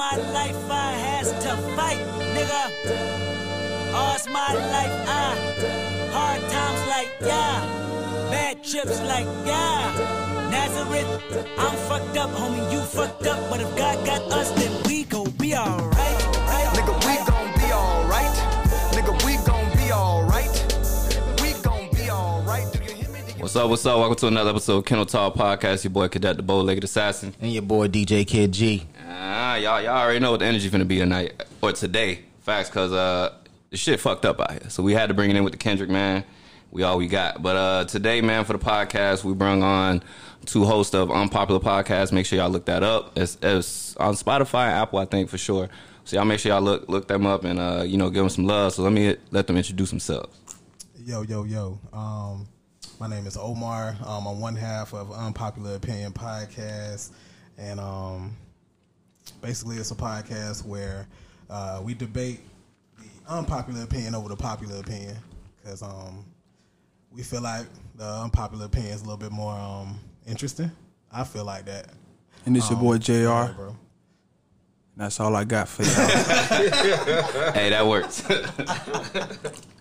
my life I has to fight, nigga. All's my life I hard times like yeah, bad trips like yeah. Nazareth, I'm fucked up, homie, you fucked up, but if God got us, then we gon' be alright. Nigga, we gon' be alright. Nigga, we gon' be alright. We gon' be alright. Do you hear me? Do you What's up? What's up? Welcome to another episode of Kennel Talk Podcast. Your boy Cadet the Bow Legged Assassin. And your boy DJ Kid G. Ah, Y'all, y'all already know what the energy finna be tonight or today. Facts, cause uh, the shit fucked up out here, so we had to bring it in with the Kendrick man. We all we got. But uh, today, man, for the podcast, we brung on two hosts of Unpopular Podcast. Make sure y'all look that up. It's, it's on Spotify Apple, I think, for sure. So y'all make sure y'all look look them up and uh, you know give them some love. So let me let them introduce themselves. Yo, yo, yo. Um, my name is Omar. Um, I'm one half of Unpopular Opinion Podcast. And um, basically, it's a podcast where uh, we debate the unpopular opinion over the popular opinion. Because um, we feel like the unpopular opinion is a little bit more um, interesting. I feel like that. And this your boy JR. Yeah, bro. That's all I got for y'all. Hey, that works.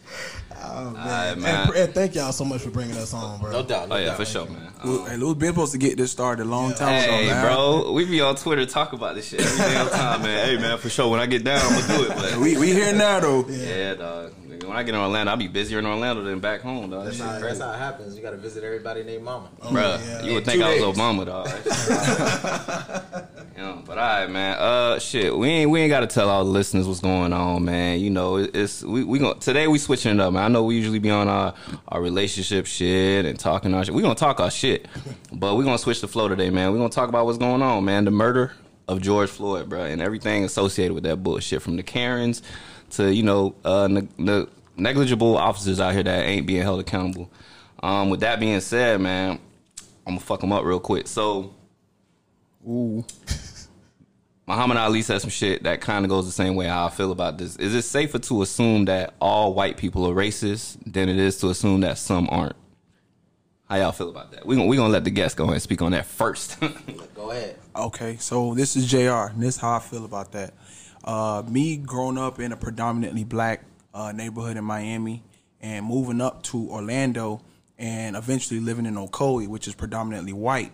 Oh, Alright, man. man. And, and thank y'all so much for bringing us on, bro. No doubt. No oh yeah, doubt. for sure, man. Lil- hey, Lil been supposed to get this started a long time ago, Hey, man. bro, we be on Twitter talk about this shit every damn time, man. Hey, man, for sure. When I get down, I'm gonna do it. But We we here now though. yeah, dog. Nigga, When I get in Orlando, I'll be busier in Orlando than back home, dog. That's shit how, that's how it happens. You got to visit everybody named Mama. Bruh, yeah. you would think two I was days. Obama, dog. yeah, but all right, man. Uh, shit, we ain't we ain't got to tell all the listeners what's going on, man. You know, it- it's we we going today we switching it up, man. I know we usually be on our our relationship shit and talking our shit. We gonna talk our shit, but we gonna switch the flow today, man. We gonna talk about what's going on, man. The murder of George Floyd, bro, and everything associated with that bullshit, from the Karens to you know uh, ne- the negligible officers out here that ain't being held accountable. Um, with that being said, man, I'm gonna fuck them up real quick. So, Ooh. Muhammad Ali said some shit that kind of goes the same way how I feel about this. Is it safer to assume that all white people are racist than it is to assume that some aren't? How y'all feel about that? We gonna we gonna let the guests go ahead and speak on that first. Go ahead. Okay, so this is JR, and this is how I feel about that. Uh, me growing up in a predominantly black uh, neighborhood in Miami and moving up to Orlando and eventually living in Ocoee, which is predominantly white.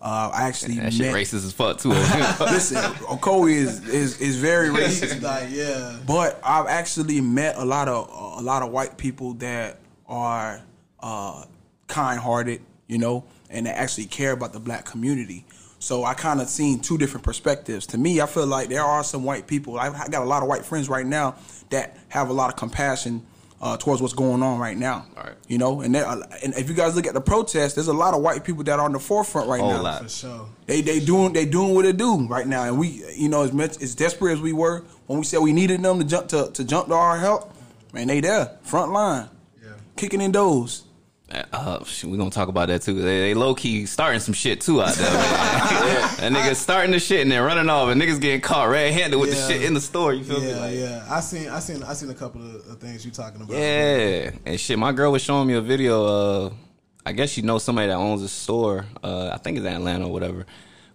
Uh, I actually that shit met. racist as fuck too. Listen, Ocoee is, is is very racist. like, yeah. But I've actually met a lot of a lot of white people that are uh, kind-hearted, you know, and that actually care about the black community. So I kind of seen two different perspectives. To me, I feel like there are some white people. I I got a lot of white friends right now that have a lot of compassion uh, towards what's going on right now. Right. You know, and there, and if you guys look at the protests, there's a lot of white people that are on the forefront right Whole now. lot. For sure. They they doing they doing what they do right now, and we you know as much as desperate as we were when we said we needed them to jump to, to jump to our help, man, they there front line, Yeah. kicking in doors. Uh, shit, we gonna talk about that too. They, they low key starting some shit too out there. That niggas starting the shit and then running off, and niggas getting caught red handed with Yeah. the shit in the store. You feel me? Yeah, Like, yeah. I seen, I seen, I seen a couple of, of things you talking about. Yeah, and shit. My girl was showing me a video. Uh, I guess she knows somebody that owns a store. Uh, I think it's in Atlanta or whatever.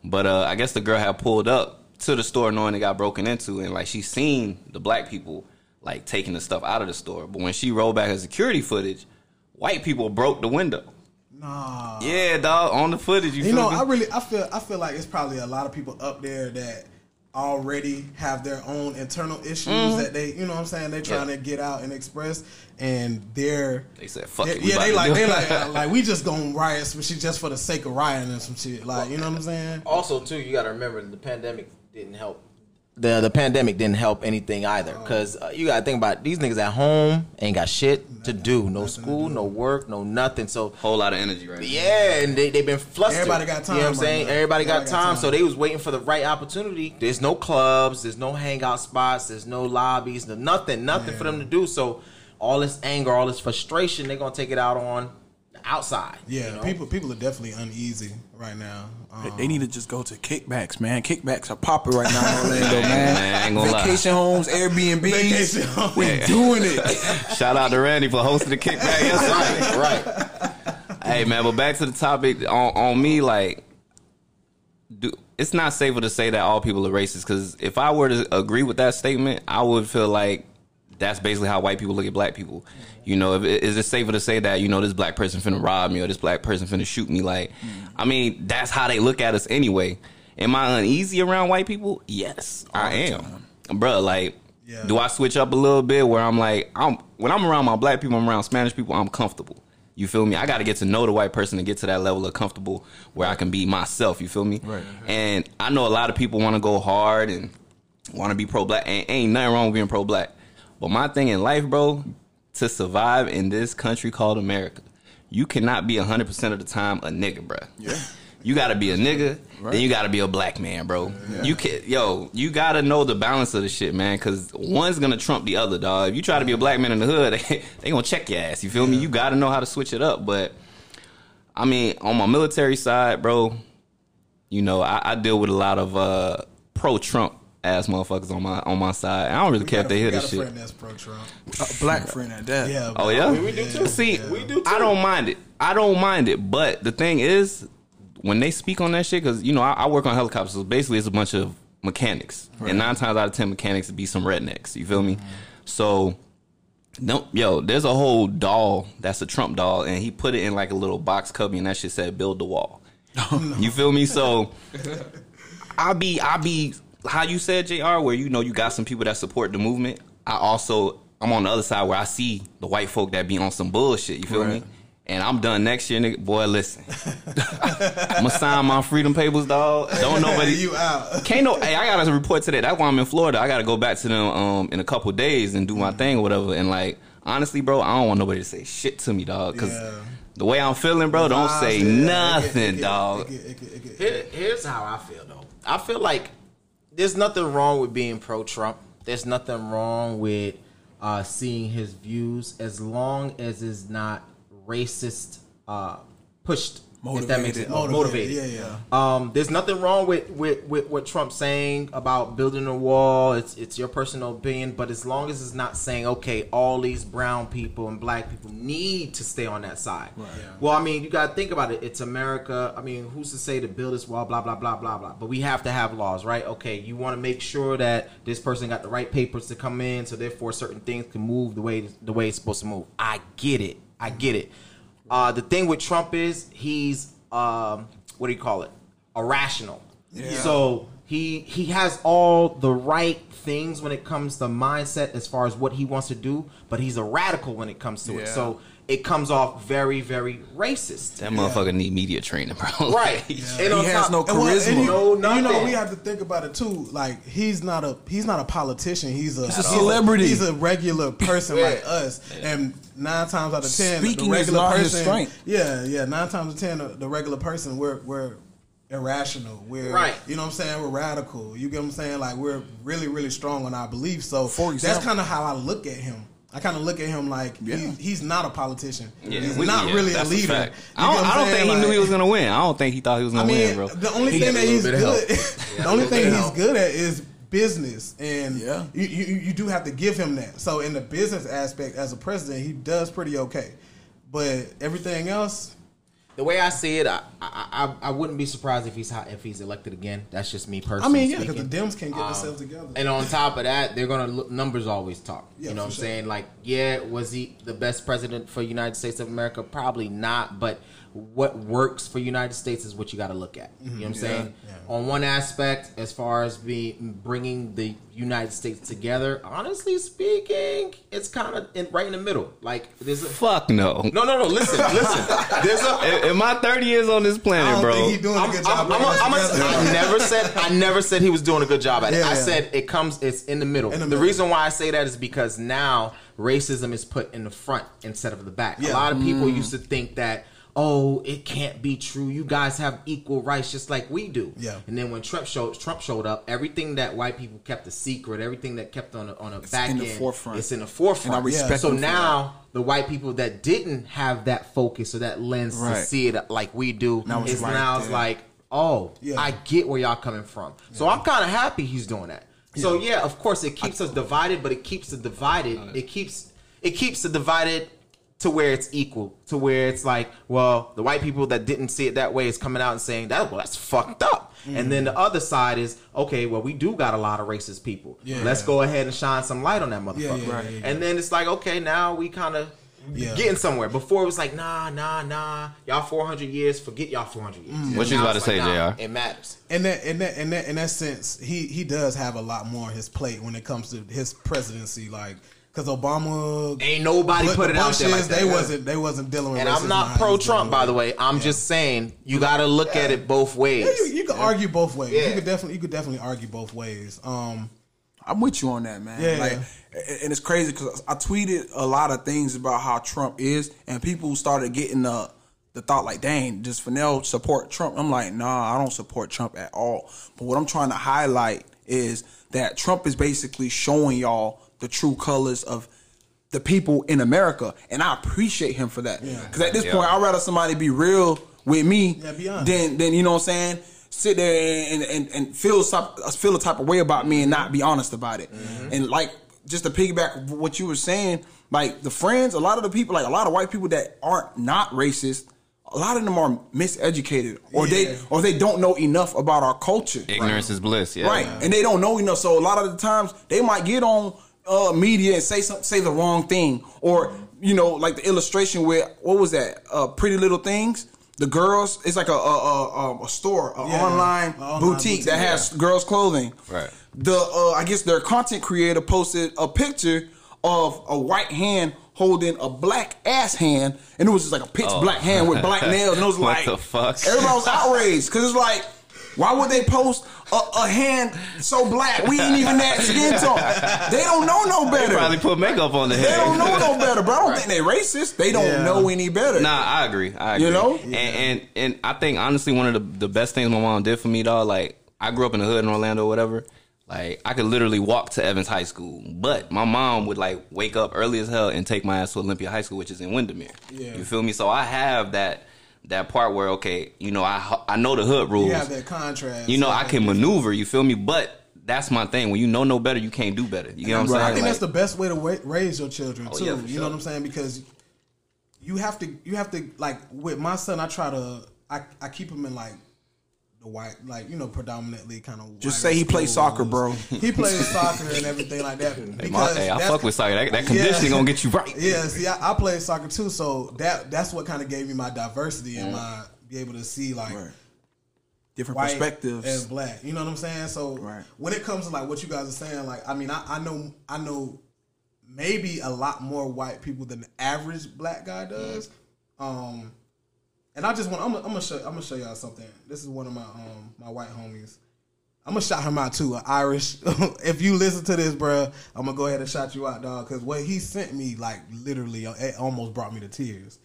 But uh, I guess the girl had pulled up to the store knowing it got broken into, and like she seen the black people like taking the stuff out of the store. But when she rolled back her security footage, white people broke the window. Nah. Yeah, dog, on the footage. You, You feel know, me? I really, I feel, I feel like it's probably a lot of people up there that already have their own internal issues that they, you know, what I'm saying, they're trying Mm-hmm. Yeah. to get out and express, and they're. They said, "Fuck they- it, yeah, they like, they it." like, uh, like we just gonna riot some shit just for the sake of rioting and some shit, like you know what I'm saying? Also, too, you got to remember the pandemic didn't help. The the pandemic didn't help anything either because uh, you got to think about it. these niggas at home ain't got shit to do, no school, no work, no nothing. So Whole lot of energy right now. Yeah, and they they've been flustered. Everybody got time You know what I'm saying? right now. Everybody, got, got time, time. so they was waiting for the right opportunity. There's no clubs, there's no hangout spots, there's no lobbies, no nothing, nothing for them to do. So all this anger, all this frustration, they're gonna take it out on the outside. Yeah, you know? people, people are definitely uneasy right now. Um, They need to just go to kickbacks, man. Kickbacks are popping right now in Orlando, man. man, I lie. Vacation homes, Airbnb, Vacation homes. we doing it. Shout out to Randy for hosting the kickback yesterday. right, right. Hey man, but back to the topic on, on me, like do, it's not safer to say that all people are racist because if I were to agree with that statement, I would feel like that's basically how white people look at black people. You know, if, is it safer to say that you know this black person finna rob me or this black person finna shoot me? Like, I mean, that's how they look at us anyway. Am I uneasy around white people? Yes, I am, bro. Like, Yeah. do I switch up a little bit where I'm like, I'm when I'm around my black people, I'm around Spanish people, I'm comfortable. You feel me? I got to get to know the white person to get to that level of comfortable where I can be myself. You feel me? Right. And I know a lot of people want to go hard and want to be pro black. Ain't, ain't nothing wrong with being pro black. But my thing in life, bro, to survive in this country called America, you cannot be 100% of the time a nigga, bro. Yeah. You gotta be a nigga, then you gotta be a black man, bro. You can, yo, you gotta know the balance of the shit, man. Cause one's gonna trump the other, dog. If you try to be a black man in the hood, they, they gonna check your ass. You feel me? You gotta know how to switch it up. But I mean, on my military side, bro, you know, I, I deal with a lot of uh, pro Trump ass motherfuckers on my on my side. I don't really care if they hear this shit. friend that's pro Trump. A black friend at that. Yeah. Oh yeah, we do too. See, We do too. I don't mind it. I don't mind it. But the thing is, when they speak on that shit, because you know I, I work on helicopters, so basically it's a bunch of mechanics, and nine times out of ten mechanics be some rednecks. You feel me? So. No, yo, there's a whole doll that's a Trump doll, and he put it in like a little box cubby, and that shit said "Build the wall." You feel me? So I be I be how you said Jr. Where you know you got some people that support the movement. I also I'm on the other side where I see the white folk that be on some bullshit. You feel me? And I'm done next year, nigga. Boy, listen, I'm gonna sign my freedom papers, dog. Don't nobody you out. can't no. Hey, I got to report today. That's why I'm in Florida. I got to go back to them um in a couple days and do my thing or whatever. And like honestly, bro, I don't want nobody to say shit to me, dog. Because Yeah. the way I'm feeling, bro, don't say yeah, it get- nothing, dog. here's how I feel though. I feel like there's nothing wrong with being pro Trump. There's nothing wrong with uh, seeing his views as long as it's not racist uh, pushed. If that makes it Motivated, motivated. yeah, Um, there's nothing wrong with, with, with what Trump's saying about building a wall. It's it's your personal opinion, but as long as it's not saying, okay, all these brown people and black people need to stay on that side. Well, I mean, you got to think about it. It's America. I mean, who's to say to build this wall? Blah blah blah blah blah. But we have to have laws, right? Okay, you want to make sure that this person got the right papers to come in, so therefore certain things can move the way the way it's supposed to move. I get it. I get it. Uh, the thing with Trump is he's um, what do you call it? Irrational. So he he has all the right things when it comes to mindset as far as what he wants to do, but he's a radical when it comes to it. So it comes off very very racist. That motherfucker need media training, bro. Right. Like, And on He has top- no And well, charisma. and you, No, and you know, we have to think about it too. Like he's not a he's not a politician. He's a, a celebrity. He's a regular person Yeah. like us. And nine times out of ten, Speaking the regular not his person, strength. yeah, yeah, nine times out of ten, the- the regular person, we're we're irrational. We're Right. You know what I'm saying? We're radical. You get what I'm saying? Like we're really really strong on our beliefs. So For that's kind of how I look at him. I kind of look at him like Yeah. he's, he's not a politician. Yeah, he's we- not yeah, really a leader. fact. You I don't, I don't think saying? he knew he was gonna win. I don't think he thought he was I gonna mean, win, bro. the only He thing that he's good, the only thing he's of good at is business, and Yeah. you, you you do have to give him that. So in the business aspect, as a president, he does pretty okay, but everything else, the way I see it, I, I I I wouldn't be surprised if he's hot, if he's elected again. That's just me personally. I mean, yeah, because the Dems can't get Um, themselves together. And on top of that, they're gonna look, numbers always talk. Yeah, you know what I'm sure. saying? Like, yeah, was he the best president for United States of America? Probably not. But what works for United States is what you got to look at. You know what I'm saying? On one aspect, as far as be bringing the United States together, honestly speaking, it's kind of in, right in the middle. Like, there's a Fuck no. no, no, no. Listen, listen. There's a In in my 30 years on this I planet, don't bro. think he's doing a I'm, good I'm, job. I'm, I'm, us together. I never said I never said he was doing a good job at it. I yeah. said it comes it's in the middle. In the the middle. reason why I say that is because now racism is put in the front instead of the back. A lot of people mm. used to think that oh it can't be true. You guys have equal rights just like we do. Yeah. And then when Trump showed Trump showed up, everything that white people kept a secret, everything that kept on a, on a back in the end, forefront. it's in the forefront. And I respect so them for now the white people that didn't have that focus or that lens to see it like we do, Now it's is right now it's like, oh, Yeah. I get where y'all coming from. So I'm kind of happy he's doing that. So yeah, of course it keeps us divided, but it keeps the divided. It keeps it keeps the divided to where it's equal, to where it's like, well, the white people that didn't see it that way is coming out and saying that, well, that's fucked up. And then the mm. other side is, okay, well, we do got a lot of racist people. Yeah. Let's go ahead and shine some light on that motherfucker. Yeah, yeah, yeah, yeah. And then it's like, okay, now we kind of Yeah. getting somewhere. Before it was like, nah, nah, nah, y'all 400 years, forget y'all 400 years. Mm. What you about it's to say, nah, JR? It matters. in that in that in that in that sense, he he does have a lot more on his plate when it comes to his presidency. Like because Obama Ain't nobody but put it the out there like Bushes, that. they wasn't they wasn't dealing with. And I'm not pro Trump, by the way. I'm just saying you got to look at it both ways. Yeah, you, you could argue both ways. Yeah. You could definitely you could definitely argue both ways. Um, I'm with you on that, man. Yeah. Like, and and it's crazy because I tweeted a lot of things about how Trump is, and people started getting the the thought like, "Dang, does Fennell support Trump?" I'm like, "Nah, I don't support Trump at all." But what I'm trying to highlight is that Trump is basically showing y'all the true colors of the people in America, and I appreciate him for that. Because at this Yeah. point, I'd rather somebody be real with me Yeah, than than you know what I'm saying. Sit there and and, and feel some, feel a type of way about me and not be honest about it. Mm-hmm. And like just to piggyback what you were saying, like the friends, a lot of the people, like a lot of white people that aren't not racist, a lot of them are miseducated or Yeah. they or they don't know enough about our culture. Ignorance is bliss. Yeah. Right, and they don't know enough. So a lot of the times they might get on uh, media and say some, say the wrong thing, or you know, like the illustration where what was that? Uh, Pretty Little Things. The girls, it's like a a, a, a store, a Yeah, online, online boutique, that boutique, has girls' clothing. Right. The uh, I guess their content creator posted a picture of a white hand holding a black ass hand, and it was just like a pitch Oh. black hand with black nails, and it was What like the fuck? Everybody was outraged because it's like, why would they post a, a hand so black? We ain't even that skin tone. They don't know no They better. probably put makeup on the They don't know no better, bro. I don't think they racist. They don't Yeah. know any better. Nah, I agree. I agree. You know? and, and and I think honestly, one of the the best things my mom did for me, dog. Like I grew up in the hood in Orlando, or whatever. Like I could literally walk to Evans High School, but my mom would like wake up early as hell and take my ass to Olympia High School, which is in Windermere. Yeah. You feel me? So I have that that part where okay, you know, I I know the hood rules. you have that contrast. You know, I can maneuver. You feel me? But that's my thing. When you know no better, you can't do better. You get what I'm Right. saying? I think Like- that's the best way to wa- raise your children Oh, too. yeah, you sure. know what I'm saying? Because you have to, you have to like with my son. I try to, I, I keep him in like the white, like you know, predominantly kind of. Just say he plays soccer, bro. He plays soccer and everything like that. Hey, my- because hey, I that's- fuck with soccer. That, that conditioning Yeah. gonna get you right. Yeah, see, I, I play soccer too, so that that's what kind of gave me my diversity and my be able to see like Right. Different white perspectives. and black. You know what I'm saying? So Right. when it comes to like what you guys are saying, like I mean, I, I know I know maybe a lot more white people than the average black guy does. Um, and I just want I'm gonna, I'm gonna show I'm gonna show y'all something. This is one of my um my white homies. I'm gonna shout him out too, an Irish. if you listen to this, bruh, I'm gonna go ahead and shout you out, dog. Because what he sent me, like literally, it almost brought me to tears.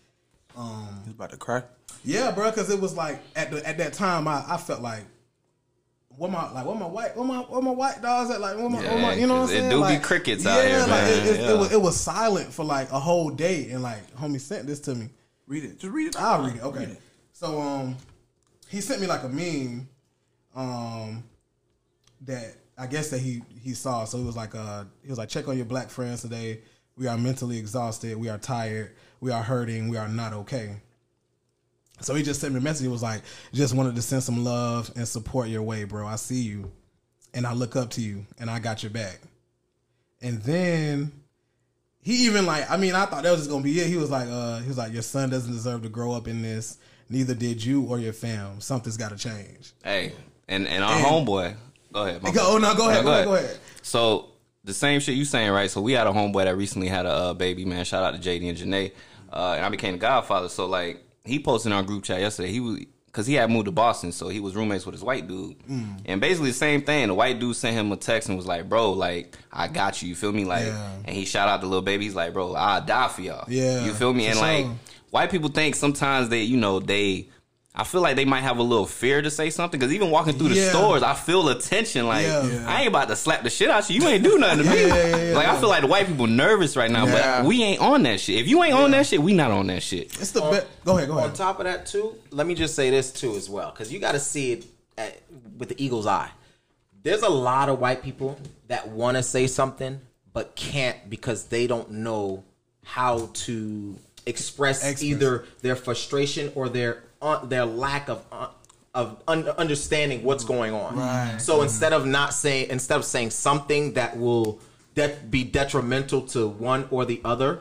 He's about to cry. Yeah, bro, because it was like at the, at that time I, I felt like what my like what my white what my what my white dogs at like what my, what my you know what I'm 'cause it saying? do be like, crickets out here, like, man. It, it, Yeah. it, was, it was silent for like a whole day, and like homie sent this to me. Read it. Just read it. I'll read it. Okay. So um, he sent me like a meme, um, that I guess that he he saw. So he was like, uh, he was like, check on your black friends today. We are mentally exhausted. We are tired. We are hurting. We are not okay. So he just sent me a message. He was like, just wanted to send some love and support your way, bro. I see you, and I look up to you, and I got your back. And then he even like, I mean, I thought that was just gonna be it. He was like, uh, he was like, your son doesn't deserve to grow up in this. Neither did you or your fam. Something's got to change. Hey, and and our And- homeboy. Go ahead. Go, oh no, go ahead, go ahead, go ahead. So the same shit you saying, right? So we had a homeboy that recently had a uh, baby, man. Shout out to JD and Janae. Uh, and I became the godfather. So like he posted in our group chat yesterday. He was because he had moved to Boston, so he was roommates with his white dude. Mm. And basically the same thing. The white dude sent him a text and was like, "Bro, like I got you. You feel me? Like." Yeah. And he shout out the little baby. He's like, "Bro, I'll die for y'all." Yeah, You feel me? for And like sure. white people think sometimes they, you know, they. I feel like they might have a little fear to say something because even walking through the Yeah. stores, I feel the tension. Like Yeah. Yeah. I ain't about to slap the shit out you. You ain't do nothing to me. Yeah, yeah, yeah, like I feel like the white people nervous right now, Yeah. but we ain't on that shit. If you ain't on that shit, we not on that shit. It's the best. Go ahead, go ahead. On top of that, too, let me just say this too as well, because you got to see it at, with the eagle's eye. There's a lot of white people that want to say something but can't because they don't know how to express Express. either their frustration or their uh, their lack of uh, of un- understanding what's going on. Right. So instead of not saying instead of saying something that will de- be detrimental to one or the other,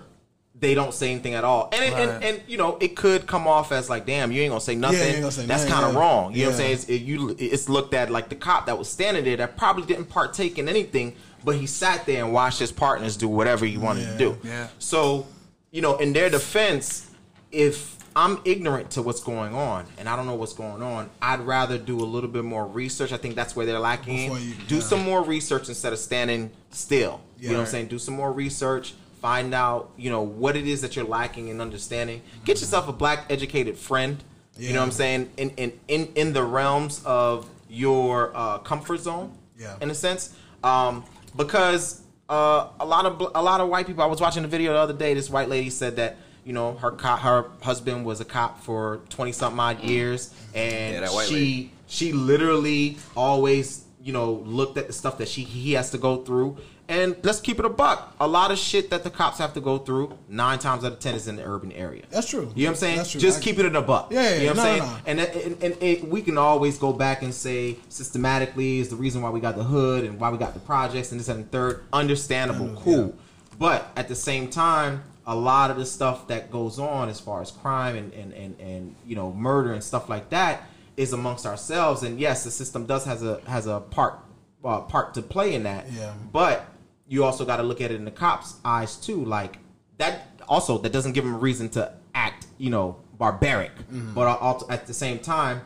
they don't say anything at all. And, it, Right. and and you know it could come off as like, damn, you ain't gonna say nothing. ain't gonna say That's kind of yeah. wrong. You know what I'm saying? It's, it, you, it's looked at like the cop that was standing there that probably didn't partake in anything, but he sat there and watched his partners do whatever he wanted to do. Yeah. So, you know, in their defense, if I'm ignorant to what's going on and I don't know what's going on, I'd rather do a little bit more research. I think that's where they're lacking. You- do yeah. some more research instead of standing still. you know what I'm saying? Do some more research. Find out, you know, what it is that you're lacking in understanding. Get yourself a black educated friend. You know what I'm saying? In in in, in the realms of your uh, comfort zone. Yeah. In a sense, um, because uh, a lot of a lot of white people. I was watching a video the other day. This white lady said that you know her cop, her husband was a cop for twenty something odd mm-hmm. years, and Yeah, she lady. she literally always you know looked at the stuff that she he has to go through. And let's keep it a buck. A lot of shit that the cops have to go through, nine times out of ten, is in the urban area. That's true. You know what I'm saying? That's true. Just I- keep it in a buck. Yeah, yeah, you know what I'm no, saying? no. And, and, and, it, we can always go back and say systematically is the reason why we got the hood and why we got the projects and this and the third. Understandable, Yeah. cool. But at the same time, a lot of the stuff that goes on as far as crime and, and, and, and you know murder and stuff like that is amongst ourselves. And yes, the system does has a has a part uh, part to play in that. Yeah. But you also got to look at it in the cops' eyes too. Like that also that doesn't give them a reason to act, you know, barbaric. Mm-hmm. But at the same time,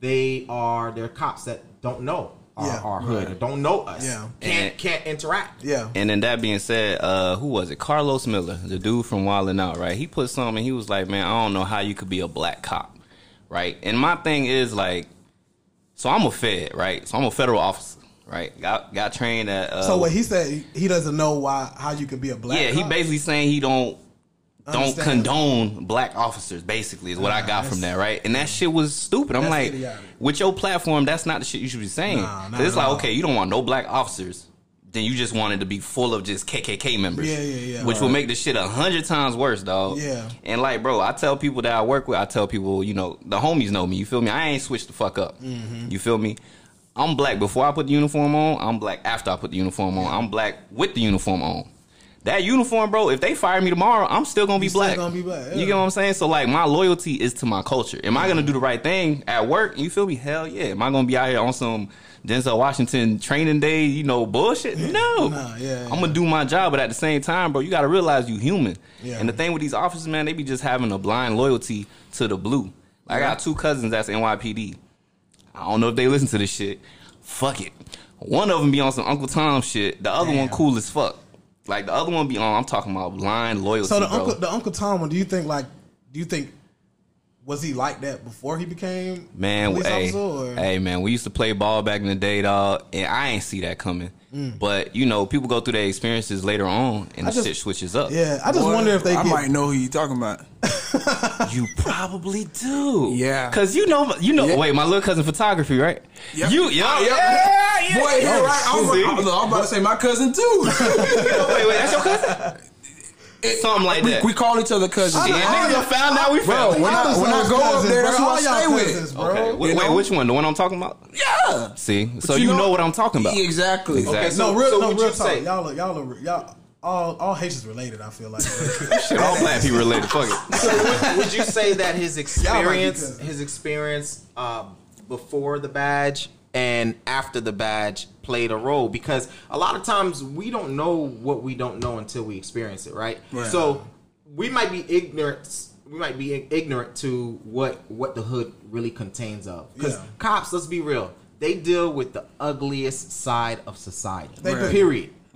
they are they're cops that don't know our, Yeah, our hood, right. don't know us, Yeah. can't And- can't interact. Yeah. And then that being said, uh, who was it? Carlos Miller, the dude from Wild 'N Out, right? He put something. He was like, "Man, I don't know how you could be a black cop, right?" And my thing is like, so I'm a Fed, right? So I'm a federal officer, right? Got got trained at. Uh, So what he said, he doesn't know why how you can be a black. yeah, he basically saying he don't don't condone black officers. Basically, is what I got from that, right? And that shit was stupid. I'm like, idiotic. with your platform, that's not the shit you should be saying. Nah, it's like, okay, you don't want no black officers. Then you just wanted to be full of just KKK members. Yeah, yeah, yeah. Which will make the shit a hundred times worse, dog. Yeah. And like, bro, I tell people that I work with, I tell people, you know, the homies know me. You feel me? I ain't switched the fuck up. Mm-hmm. You feel me? I'm black before I put the uniform on. I'm black after I put the uniform on. I'm black with the uniform on. That uniform, bro. If they fire me tomorrow, I'm still gonna be still black. gonna be black, yeah. You get what I'm saying? So like, my loyalty is to my culture. Am I gonna do the right thing at work? You feel me? Hell yeah. Am I gonna be out here on some Denzel Washington training day? You know, bullshit? No. Nah, yeah, I'm gonna do my job, but at the same time, bro, you gotta realize you human. Yeah. And the thing with these officers, man, they be just having a blind loyalty to the blue. I got two cousins that's NYPD. I don't know if they listen to this shit. Fuck it. One of them be on some Uncle Tom shit. The other one cool as fuck. Like the other one be on. I'm talking about blind loyalty. So the bro. uncle, the Uncle Tom one. Do you think like? Do you think was he like that before he became Man, police hey, officer? Hey, man, we used to play ball back in the day, dog, and I ain't see that coming. Mm. But you know, people go through their experiences later on, and I the just- shit switches up. Yeah, I just Boy, wonder if they I get. might know who you talking about. You probably do. Yeah. Cause you know, you know. Yeah. Wait, my little cousin photography, right? Yep. You, yeah, Oh, yeah, yep. yeah, yeah. Boy, yeah, right. I was, See? I was- I was about to say my cousin too. wait, wait, that's your cousin? Something like we, that. we call each other cousins. yeah, man. niggas found out we Bro, found. when I, when I those go up there, that's who I stay cousins, with. bro. Okay, wait, wait, which one? The one I'm talking about? Yeah. See, so you you know, know- what I'm talking about. Exactly. Exactly. Okay, so- no, real, no, real talk. say- Y'all, are, y'all, are, y'all, all, all Haitians related. I feel like. Shit, all black people related. Fuck it. So would, would you say that his Y'all might be experience, his experience uh, before the badge and after the badge played a role? Because a lot of times we don't know what we don't know until we experience it, right? Right. So we might be ignorant. We might be ignorant to what what the hood really contains of. Because Yeah. cops, let's be real, they deal with the ugliest side of society. They do.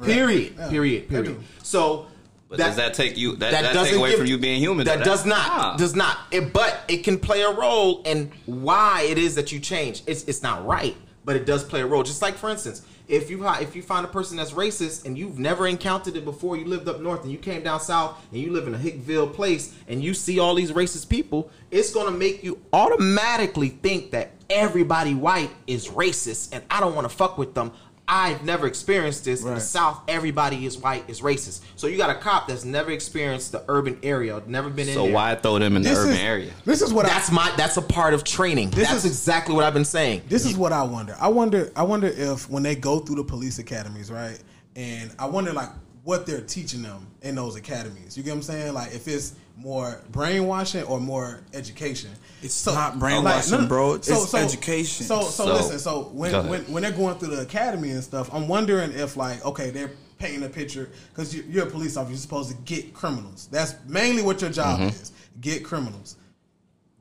Period. Period. Yeah, Period. Period. So. But does that take you? That, that, take doesn't away give- from you being human? That though? does not. Nah. Does not. It, but it can play a role in why it is that you change. It's it's not right, but it does play a role. Just like for instance, if you if you find a person that's racist and you've never encountered it before, you lived up north and you came down south and you live in a Hickville place and you see all these racist people, it's gonna make you automatically think that everybody white is racist and I don't want to fuck with them. I've never experienced this. In the South, everybody is white, is racist. So you got a cop that's never experienced the urban area, never been in So there. why throw them in the This urban is, area? This is what That's I, my. That's a part of training. This that's is- exactly what I've been saying. This is what I wonder. I wonder. I wonder if when they go through the police academies, right? And I wonder like what they're teaching them in those academies. You get what I'm saying? Like if it's more brainwashing or more education. It's so, not brainwashing, bro. It's education. So, so, So- listen. So when, when when they're going through the academy and stuff, I'm wondering if like okay, they're painting a picture because you, you're a police officer. You're supposed to get criminals. That's mainly what your job Mm-hmm. is. Get criminals.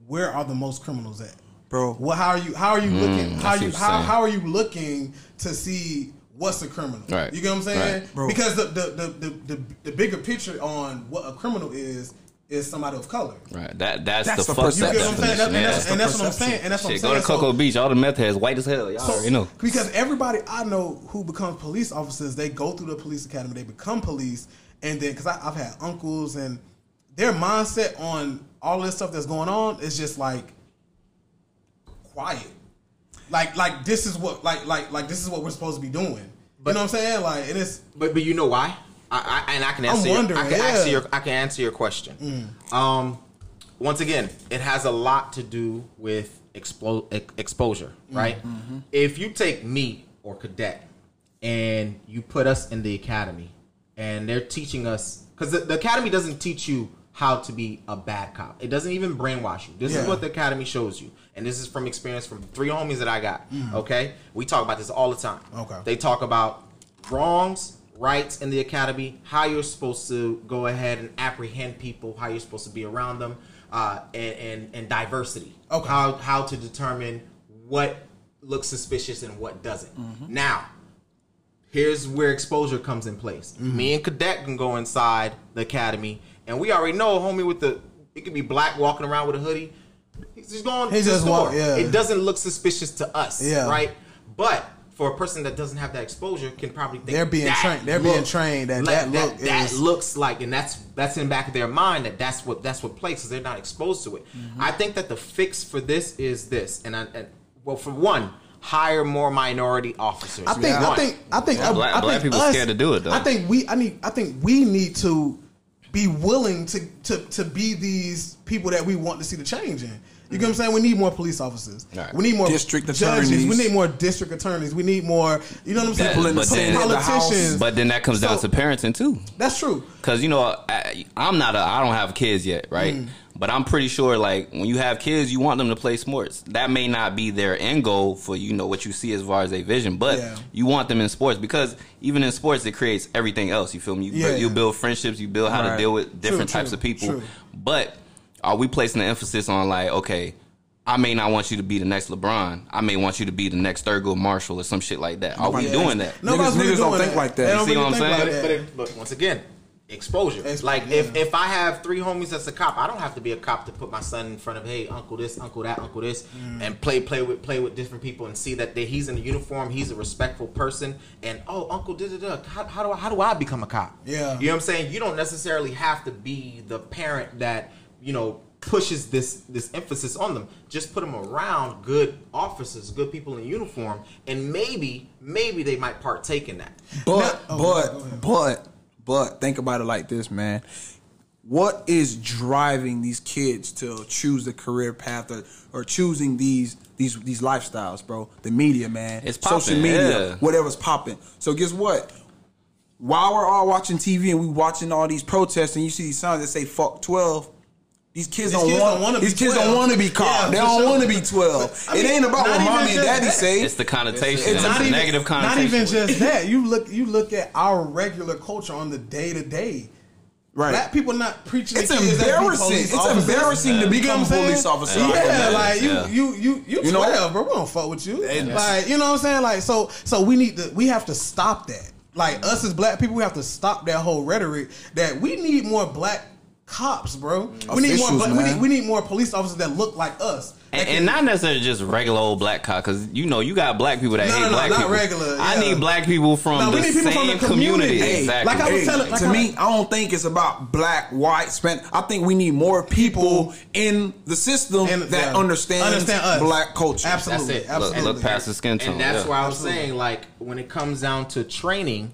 Where are the most criminals at? Bro. Well, how are you? How are you looking? Mm, I How you? How, saying. how are you looking to see what's a criminal? Right. You get what I'm saying? Right. Bro. Because the the, the, the the the bigger picture on what a criminal is is somebody of color. Right. That that's, That's the the fucked You get what I'm saying? definition. That- and yeah. that's, and that's what I'm saying. And that's what Shit, I'm go to Cocoa So- Beach. All the meth heads white as hell. Y'all so, already know. Because everybody I know who becomes police officers, they go through the police academy, they become police, and then because I've had uncles and their mindset on all this stuff that's going on is just like quiet. Like like this is what like like like this is what we're supposed to be doing. But- you know what I'm saying? Like and it's But but you know why? I, I and I can answer. your, I can yeah. Mm. answer your. I can answer your question. Um, once again, it has a lot to do with expo- ex- exposure, right? Mm-hmm. If you take me or cadet and you put us in the academy, and they're teaching us because the, the academy doesn't teach you how to be a bad cop. It doesn't even brainwash you. This is what the academy shows you, and this is from experience from three homies that I got. Okay, we talk about this all the time. Mm. Okay. they talk about wrongs, rights in the academy, how you're supposed to go ahead and apprehend people, how you're supposed to be around them, uh, and, and and diversity. Okay. How how to determine what looks suspicious and what doesn't. Mm-hmm. Now, here's where exposure comes in place. Mm-hmm. Me and Cadet can go inside the academy, and we already know a homie with the it could be black walking around with a hoodie. He's just going He just walk- yeah. It doesn't look suspicious to us, Yeah. right? But for a person that doesn't have that exposure, can probably think They're being trained- they're being trained that like, that look that is- looks like, and that's that's in the back of their mind that that's what that's what plays because they're not exposed to it. Mm-hmm. I think that the fix for this is this, and I, and well, for one, hire more minority officers. I think I think I think Well, I, black- I black think people us- scared to do it, though. I think we I need I think we need to be willing to to to be these people that we want to see the change in. You get what I'm saying? We need more police officers. Right. We need more District judges. We need more district attorneys. We need more. You know what I'm saying? People in the Some Senate, the politicians. But then that comes down So- to parenting too. That's true. Cause you know, I, I'm not a, I don't have kids yet, right? Mm. But I'm pretty sure, like when you have kids, you want them to play sports. That may not be their end goal for you know what you see as far as a vision, but Yeah. you want them in sports because even in sports, it creates everything else. You feel me? You, Yeah. you build friendships, you build how to deal with different True, types true, of people. true. But are we placing the emphasis on like, okay? I may not want you to be the next LeBron. I may want you to be the next Thurgood Marshall or some shit like that. Are we doing that? Nobody's Niggas- really niggas don't doing think like that. They don't See really what I'm think saying? like But, that. but, it, but once again, exposure. Expo- like if yeah. if I have three homies that's a cop, I don't have to be a cop to put my son in front of hey uncle this, uncle that, uncle this, Mm. and play play with play with different people and see that they, he's in a uniform, he's a respectful person, and oh uncle da da da. How, how do I how do I become a cop? Yeah. you know what I'm saying. You don't necessarily have to be the parent that you know pushes this this emphasis on them. Just put them around good officers, good people in uniform, and maybe maybe they might partake in that. But oh, but go ahead, go ahead. but but think about it like this, man. What is driving these kids to choose the career path or, or choosing these these these lifestyles, bro? The media, man. It's social media, yeah. whatever's popping. So guess what? While we're all watching TV and we watching all these protests and you see these signs that say "fuck 12, these kids, These don't, kids want, don't wanna these be kids 12. don't want to be caught. Yeah, they don't sure. want to be twelve. I it mean, ain't about what mommy and daddy that. say. It's the connotation. It's It's, not a even, negative connotation. Not even just that. You look you look at our regular culture on the day to day. right. Black people not preaching. It's to kids that be embarrassing. It's officers. embarrassing to You get become what I'm a police saying? officer. Yeah, Yeah. like you, Yeah. you, you, you, You know? twelve, bro. We don't fuck with you. And- Like you know what I'm saying? Like so, so we need to. We have to stop that. Like us as black people, we have to stop that whole rhetoric that we need more black cops, bro. We need more. Officials, But we need we need more police officers that look like us. And, can- and not necessarily just regular old black cop, because you know you got black people that No, hate no, no, black not people. regular, I need black people from No, the people same from the community. community. Hey, Exactly. like I was Hey, telling- like to I- me, I don't think it's about black, white, Spanish. I think we need more people in the system And, that yeah, understand, understand us. black culture. Absolutely, That's it. look, absolutely. look past the skin tone. and that's yeah. why I was saying, like, when it comes down to training,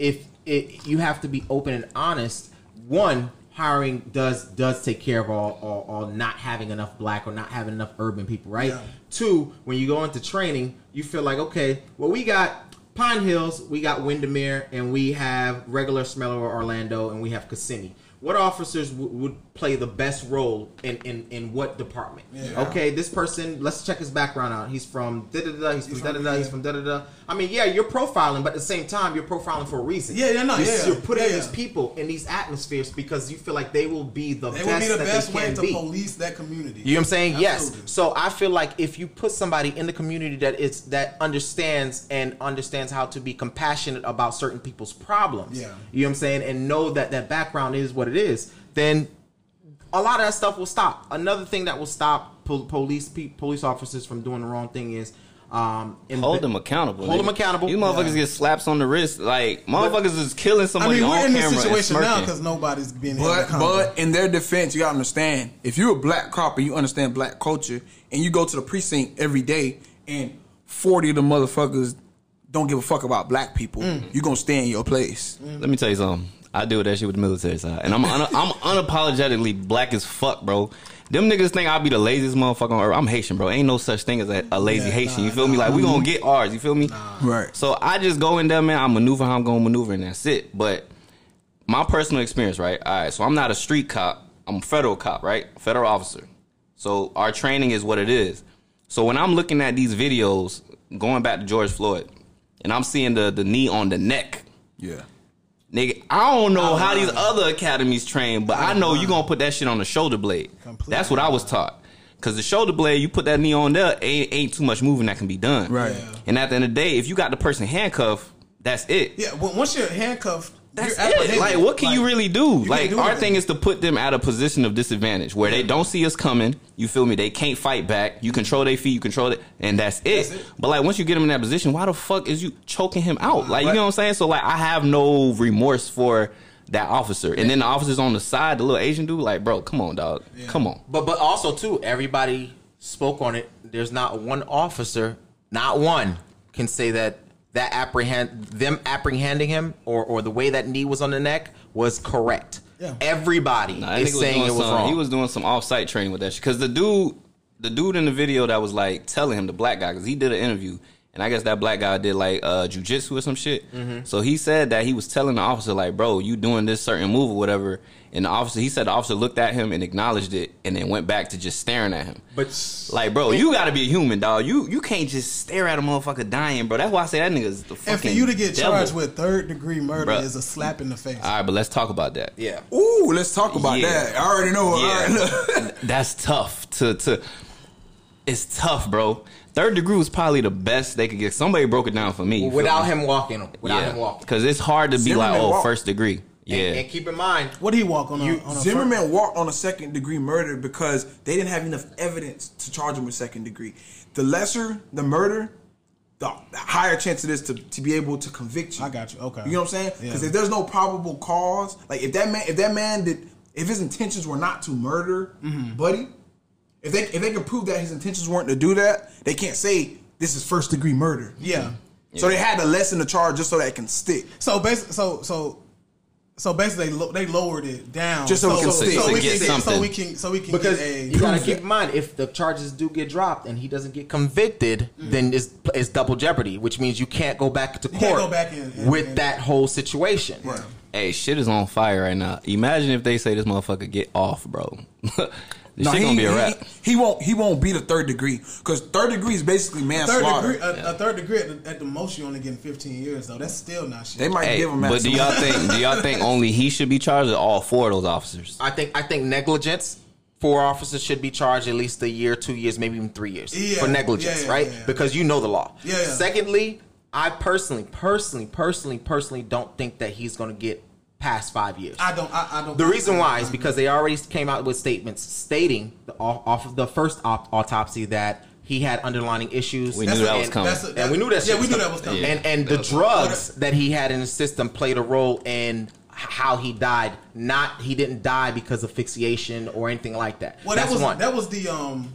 if it, you have to be open and honest. One, hiring does does take care of all, all, all not having enough black or not having enough urban people, right? Yeah. Two, when you go into training, you feel like, okay, well, we got Pine Hills, we got Windermere, and we have regular Smeller or Orlando, and we have Kissimmee. What officers w- would play the best role in, in, in what department? Yeah. Okay, this person, let's check his background out. He's from da da da, he's from da da da, he's from da da da. I mean, yeah, you're profiling, but at the same time, you're profiling for a reason. Yeah, yeah, no, you're, yeah, you're putting yeah, these people in these atmospheres because you feel like they will be the It best would be the that best they way to be. police that community. You know what I'm saying? Absolutely. Yes. So I feel like if you put somebody in the community that is that understands and understands how to be compassionate about certain people's problems, Yeah. you know what I'm saying, and know that that background is what it is, then a lot of that stuff will stop. Another thing that will stop pol- police pe- police officers from doing the wrong thing is um, in Hold them accountable. Hold nigga. them accountable. You motherfuckers Yeah. get slaps on the wrist. Like motherfuckers is killing somebody. I somebody mean, we're on in this situation now because nobody's being But but in their defense, you gotta understand if you're a black cop and you understand black culture and you go to the precinct every day and forty of the motherfuckers don't give a fuck about black people, Mm. you gonna stay in your place. Let me tell you something. I deal with that shit with the military side, and I'm un- I'm unapologetically black as fuck, bro. Them niggas think I'll be the laziest motherfucker on earth. I'm Haitian, bro. Ain't no such thing as a, a lazy Yeah, Haitian. nah, you feel me? Like we gonna get ours. You feel me? Right. So I just go in there, man. I maneuver how I'm gonna maneuver, and that's it. But my personal experience, right? All right. So I'm not a street cop. I'm a federal cop, right? Federal officer. So our training is what it is. So when I'm looking at these videos, going back to George Floyd, and I'm seeing the the knee on the neck. Yeah. Nigga, I don't know how these other academies train, but I know you gonna put that shit on the shoulder blade. Completely. That's what I was taught. Cause the shoulder blade, you put that knee on there, ain't, ain't too much moving that can be done. Right. Yeah. And at the end of the day, if you got the person handcuffed, that's it. yeah, well, once you're handcuffed, That's it. apprehended. Like, what can you really do? can't Like, do our anything. thing is to put them at a position of disadvantage where they don't see us coming. You feel me? They can't fight back. You control their feet. You control it, and that's it. That's it. But like, once you get them in that position, why the fuck is you choking him out? Like, you know what I'm saying? So like, I have no remorse for that officer. And then the officers on the side, the little Asian dude, like, bro, come on, dog, come on. But but also too, everybody spoke on it. There's not one officer, not one, can say that that apprehend them apprehending him or or the way that knee was on the neck was correct. Yeah. Everybody Nah, that is nigga was saying it was some- wrong. He was doing some off-site training with that shit. Because the dude, the dude in the video that was like telling him, the black guy, because he did an interview, and I guess that black guy did like uh, jujitsu or some shit. Mm-hmm. So he said that he was telling the officer like, "Bro, you doing this certain move or whatever." And the officer, he said the officer looked at him and acknowledged it, and then went back to just staring at him. but Like, bro, you got to be a human, dog. You you can't just stare at a motherfucker dying, bro. That's why I say that nigga's the fucking And for you to get devil. charged with third degree murder Bruh. is a slap in the face. All right, but let's talk about that. yeah. Ooh, let's talk about Yeah. that. I already know. Yeah. I that's tough to to it's tough bro third degree was probably the best they could get somebody broke it down for me Without him walking, without him walking. because it's hard to be Zimmerman like oh walked. first degree yeah And, and keep in mind, What did he walk on? A, You, on a Zimmerman walked on a second degree murder because they didn't have enough evidence to charge him with second degree. The lesser the murder, the higher chance it is to, to be able to convict you. I got you. Okay. You know what I'm saying? Yeah. Because if there's no probable cause, like if that man, if that man did, if his intentions were not to murder Mm-hmm. Buddy, if they if they can prove that his intentions weren't to do that, they can't say this is first degree murder. Yeah. So they had to lessen the charge just so that it can stick. So basically, so so so basically, they, lo- they lowered it down Just so we can stick. so To we get can get, so we can so we can because get a you gotta keep in mind, if the charges do get dropped and he doesn't get convicted, then it's, it's double jeopardy, which means you can't go back to court can't go back and- and- with and- that whole situation. hey shit is on fire right now imagine if they say this motherfucker get off bro this No, shit he, gonna be a he- wrap He, won't. He won't be the third degree because third degree is basically third manslaughter. degree. A, a third degree at the, at the most, you're only getting 15 years though. That's still not shit. They might hey, give him. but do y'all think do y'all think only he should be charged or all four of those officers I think I think negligence. Four officers should be charged at least a year, two years, maybe even three years Yeah, for negligence, yeah, yeah, right? yeah, yeah. Because you know the law. Yeah, yeah. Secondly, I personally, personally, personally, personally don't think that he's going to get past five years. I don't. I, I don't. The reason why is because they already came out with statements stating the, off, off of the first op- autopsy that he had underlying issues. We That's knew that was and coming. that's a- and we knew that. Yeah, we knew that was coming. And and the drugs that he had in his system played a role in how he died. Not he didn't die because of asphyxiation or anything like that. Well, That's that was one. that was the um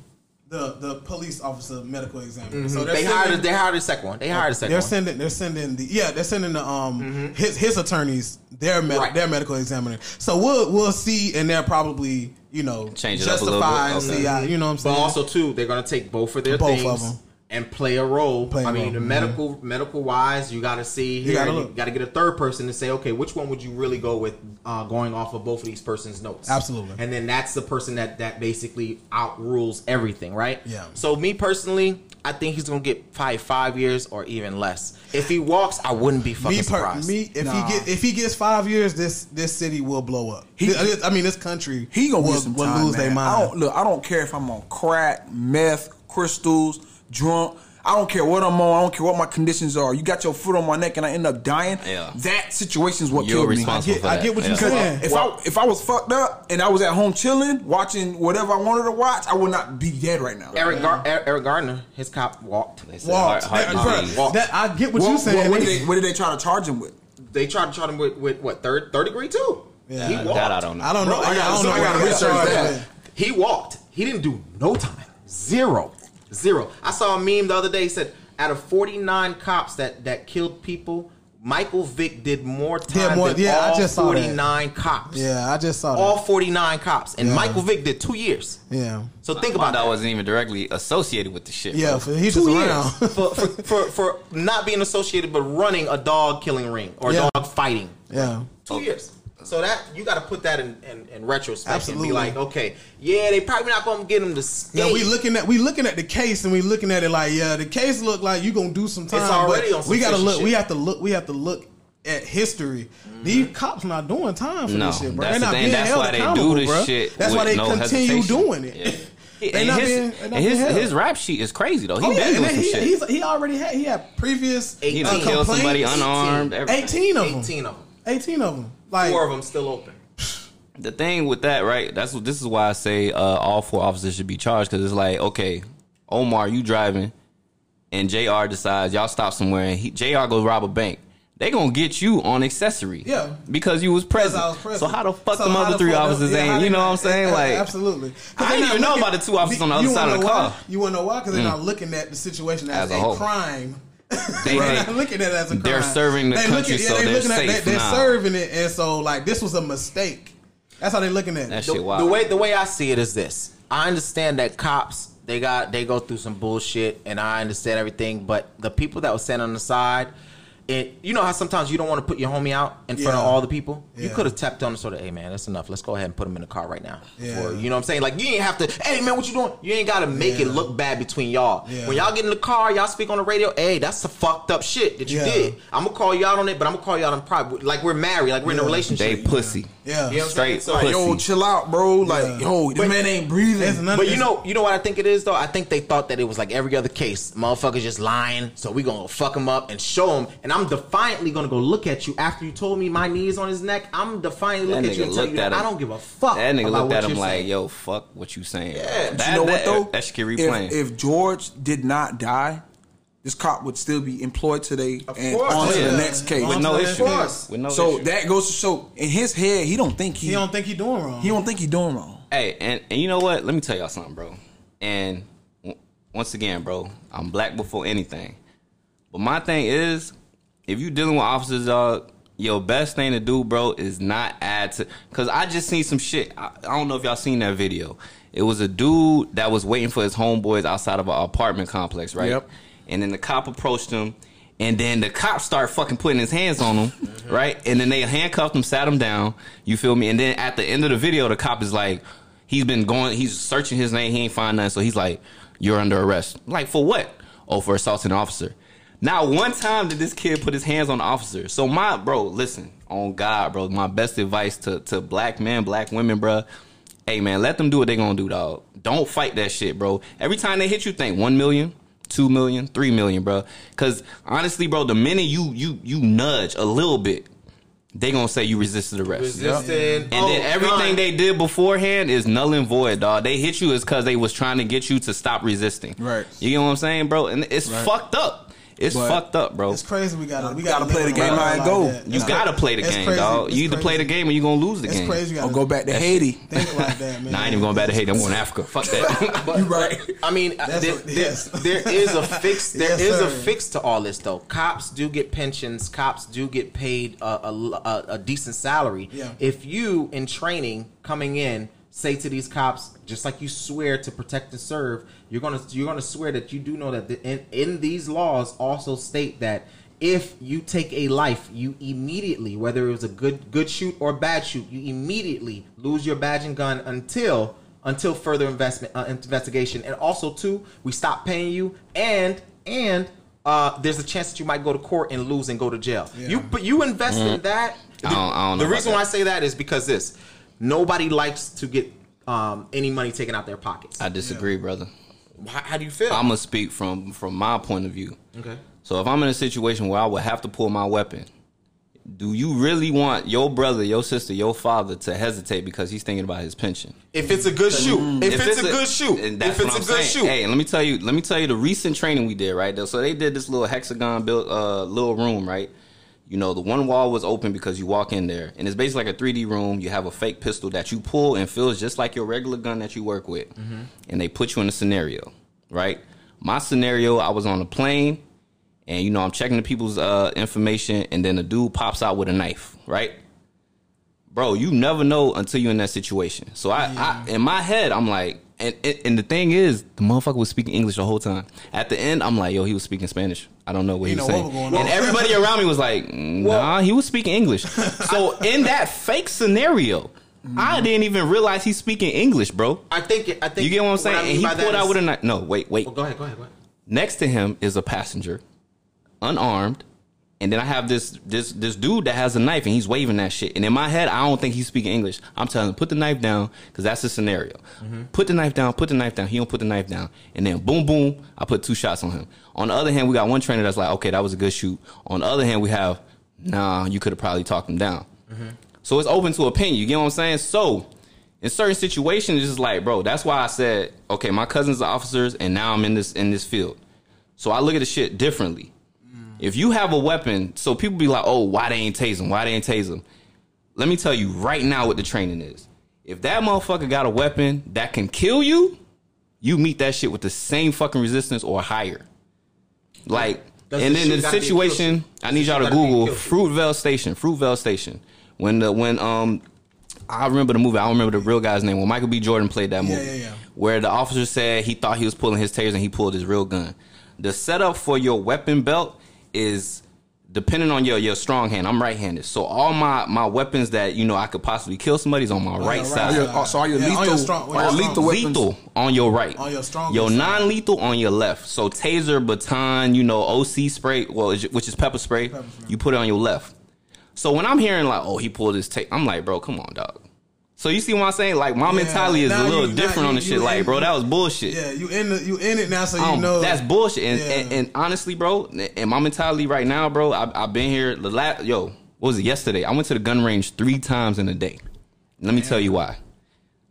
the the police officer medical examiner. So Mm-hmm. they hired. They hired a second one. They hired a second They're one. sending. They're sending the yeah. They're sending the um his his attorneys their med- Right. their medical examiner. So we'll we'll see, and they're probably you know Change it up a little justify and Okay. see how you know what I'm saying. But also too, they're gonna take both of their Both things of 'em. And play a role. Play a I mean, role, the mhm. medical medical wise, you got to see here. gotta and look. You got to get a third person to say, okay, which one would you really go with, uh, going off of both of these persons' notes? Absolutely. And then that's the person that that basically outrules everything, right? Yeah. So me personally. I think he's gonna get probably five years or even less. If he walks, I wouldn't be fucking me, per, surprised. me, if Nah. he get if he gets five years, this this city will blow up. He- This- I mean, this country He gonna will, get some will time, lose their man. I mind. don't look. I don't care if I'm on crack, meth, crystals, drunk. I don't care what I'm on. I don't care what my conditions are. You got your foot on my neck and I end up dying. Yeah. That situation is what You're killed me. responsible get- for I get what you're saying. If I if I was fucked up and I was at home chilling, watching whatever I wanted to watch, I would not be dead right now. Eric Gar- Er- Eric Gardner, his cop walked. They said Walked. heart- heart That- disease. that- I get what What, you're saying. what, what They- did they, what did they try to charge him with? They tried to charge him with, with what third third degree too. Yeah. he walked. That I don't know. I don't know. Bro, I I, gotta- don't so know. I gotta research that. He walked. He didn't do no time. Zero. Zero. I saw a meme the other day. He said out of 49 cops that that killed people, Michael Vick did more time more- than yeah, I all just saw 49 cops. Yeah, I just saw that. All 49 cops. And Yeah. Michael Vick did two years. yeah, So think About about that that. wasn't even directly associated with the shit. yeah. For, he's Two just years around. for, for, for, for not being associated but running a dog killing ring or Yeah. dog fighting. yeah. Two years. So that you got to put that in, in, in retrospect Absolutely. and be like, okay, yeah, they probably not going to get him to skate. Yeah, we looking at we looking at the case and we looking at it like yeah, the case look like you gonna do some time. It's already but on some we gotta look. shit. We have to look. We have to look at history. These cops not doing time for No, this shit, bro. that's They're the not thing. being That's held why they do this bro. shit. That's why they no continue hesitation. doing it. Yeah. They and his, being- and his, his rap sheet is crazy though. He Oh, been yeah, doing then some he, shit. he's, he already had he had previous He he uh, killed somebody unarmed. everything. Eighteen of them. 18 of them. Eighteen of them. Like Four of them still open. the thing with that, right? That's what this is why I say uh, all four officers should be charged because it's like, okay, Omar, you driving, and Jr. decides y'all stop somewhere, and he, Jr. goes rob a bank. They gonna get you on accessory, Yeah. because you was present. I was present. So how the fuck So them other the three officers yeah, ain't? they You know what I'm saying? Like, absolutely. 'Cause I they didn't not even know about the two officers on the you other wanna side of the know why? car. You want to know why? Because they're not looking at the situation as, As a a, whole. crime. They- they're they- looking at it as a crime. they're serving the They country, looking- so they they're looking at, safe they, are now. serving it, and so like this was a mistake. That's how they're looking at that it. shit The, the way the way I see it is this. I understand that cops they got they go through some bullshit, and I understand everything. But the people that were sent on the side, it you know how sometimes you don't want to put your homie out in front of all the people. You could have tapped on the sort of, hey man, that's enough. Let's go ahead and put him in the car right now. Yeah. Or, you know what I'm saying? Like you ain't have to. Hey man, what you doing? You ain't got to make it look bad between y'all. Yeah. When y'all get in the car, y'all speak on the radio. Hey, that's the fucked up shit that you Yeah. did. I'm gonna call you out on it, but I'm gonna call you out on private. Like we're married, like we're in a relationship. they pussy. Yeah. You know what Straight So, Like, yo, chill out, bro. Like, Yeah. yo, this But- man ain't breathing. But you know, you know what I think it is though. I think they thought that it was like every other case. Motherfuckers just lying, so we gonna fuck him up and show him. And I'm defiantly gonna go look at you after you told me my knee is on his neck. I'm defiantly That look at you and tell you at that I him. don't give a fuck. That nigga about looked what at him like, saying. yo, fuck what you saying. Yeah, that, you know what though? That shit can if, replaying. if George did not die, this cop would still be employed today and course. on to the next case. with no Of issue. course. With no so issue. that goes to show in his head he don't think he, He don't think he doing wrong. he don't think he doing wrong. Hey, and, and you know what? Let me tell y'all something, bro. And w- once again, bro, I'm black before anything. But my thing is, if you dealing with officers, dog, your best thing to do, bro, is not add to. Cause I just seen some shit. I, I don't know if y'all seen that video. It was a dude that was waiting for his homeboys outside of an apartment complex, right? Yep. And then the cop approached him, and then the cop started fucking putting his hands on him, mm-hmm. right? And then they handcuffed him, sat him down. You feel me? And then at the end of the video, the cop is like, he's been going, he's searching his name, he ain't find nothing, so he's like, "You're under arrest." Like for what? Oh, for assaulting an officer. Not one time did this kid put his hands on the officer. So my bro, listen, on God, bro, my best advice to to black men, black women, bro. Hey man, let them do what they gonna do, dog. Don't fight that shit, bro. Every time they hit you, think one million, two million, three million, bro. Cause honestly, bro, the minute you you you nudge a little bit, they gonna say you resisted arrest. Resisting. And Oh, then everything gun. they did beforehand is null and void, dog. They hit you is because they was trying to get you to stop resisting. Right. You get what I'm saying, bro? And it's Right. fucked up. It's But- fucked up, bro. It's crazy. We gotta we Gotta gotta, play the game world how it like go. that. You gotta play the It's game, crazy. dog. It's You either play the game or you are gonna lose the It's game. crazy. You Or gotta go back to Haiti. Think like that, man. Nah, I ain't even going back to Haiti. I'm going to Africa. Fuck that. You right. I mean, there, what- there- there is a fix. There is Yes, a fix to all this, though. Cops do get pensions. Cops do get paid a, a, a, a decent salary. Yeah. If you, in training, coming in, say to these cops, just like you swear to protect and serve, you're gonna you're gonna swear that you do know that the, in, in these laws also state that if you take a life, you immediately, whether it was a good good shoot or bad shoot, you immediately lose your badge and gun until until further investment uh, investigation. And also, too, we stop paying you, and and uh, there's a chance that you might go to court and lose and go to jail. Yeah. You but you invest in that. I don't- I don't know the about reason that. why I say that is because this nobody likes to get um, any money taken out their pockets. I disagree, brother. how, how do you feel? I'm gonna speak from from my point of view. okay. So if I'm in a situation where I would have to pull my weapon, do you really want your brother, your sister, your father to hesitate because he's thinking about his pension? If it's a good shoot, if, it's, a good shoot, and if it's what a I'm good saying. shoot, Hey, let me tell you, let me tell you the recent training we did, right? there. So they did this little hexagon built uh little room, right? You know, the one wall was open because you walk in there, and it's basically like a 3D room. You have a fake pistol that you pull and feels just like your regular gun that you work with, Mm-hmm. and they put you in a scenario, right? My scenario, I was on a plane, and you know I'm checking the people's uh, information, and then a dude pops out with a knife, right? Bro, you never know until you're in that situation. So I, I in my head, I'm like, and, and and the thing is, the motherfucker was speaking English the whole time. At the end, I'm like, yo, he was speaking Spanish. I don't know what he, was saying. what was going on. And everybody around me was like, nah, he was speaking English. so in that fake scenario, I mm-hmm. didn't even realize he's speaking English, bro. I think I think You get what I'm saying? I mean and he by pulled out is- with a knife. No, wait, wait. Well, go ahead, go ahead, go ahead. Next to him is a passenger, unarmed, and then I have this this this dude that has a knife and he's waving that shit. And in my head, I don't think he's speaking English. I'm telling him put the knife down because that's the scenario. Mm-hmm. Put the knife down. Put the knife down. He don't put the knife down, and then boom boom, I put two shots on him. On the other hand, we got one trainer that's like, okay, that was a good shoot. On the other hand, we have, nah, you could have probably talked him down. Mm-hmm. So it's open to opinion. You get what I'm saying? So in certain situations, it's just like, bro, that's why I said, okay, my cousins are officers, and now I'm in this in this field. So I look at the shit differently. If you have a weapon, so people be like, oh, why they ain't tase him? Why they ain't tase him? Let me tell you right now what the training is. If that motherfucker got a weapon that can kill you, you meet that shit with the same fucking resistance or higher. Like, Does and the then the gotta be a kill situation. I need y'all to shit gotta be a Google? Fruitvale Station. Fruitvale Station. When the when um I remember the movie. I don't remember the real guy's name. When Michael B. Jordan played that movie, yeah, yeah. where the officer said he thought he was pulling his taser and he pulled his real gun. The setup for your weapon belt is depending on your your strong hand. I'm right-handed, so all my my weapons that you know I could possibly kill somebody's on my right your side. right Your- oh, so all your Yeah, on lethal, your strong- on all your lethal weapons. Lethal on your right. On your strongest Your non-lethal on your left. So taser, baton, you know, OC spray, well, which is pepper spray. Pepper spray. You put it on your left. So when I'm hearing like, oh, he pulled his tape, I'm like, bro, come on, dog. So you see what I'm saying? Like my Yeah, mentality is a little you- now different on the you shit. Like, bro, that was bullshit. Yeah, you in the, you in it now, so you Um, know that's bullshit. And, Yeah. and, and honestly, bro, and my mentality right now, bro, I, I've been here. The last, yo, what was it yesterday? I went to the gun range three times in a day. Let me tell you why.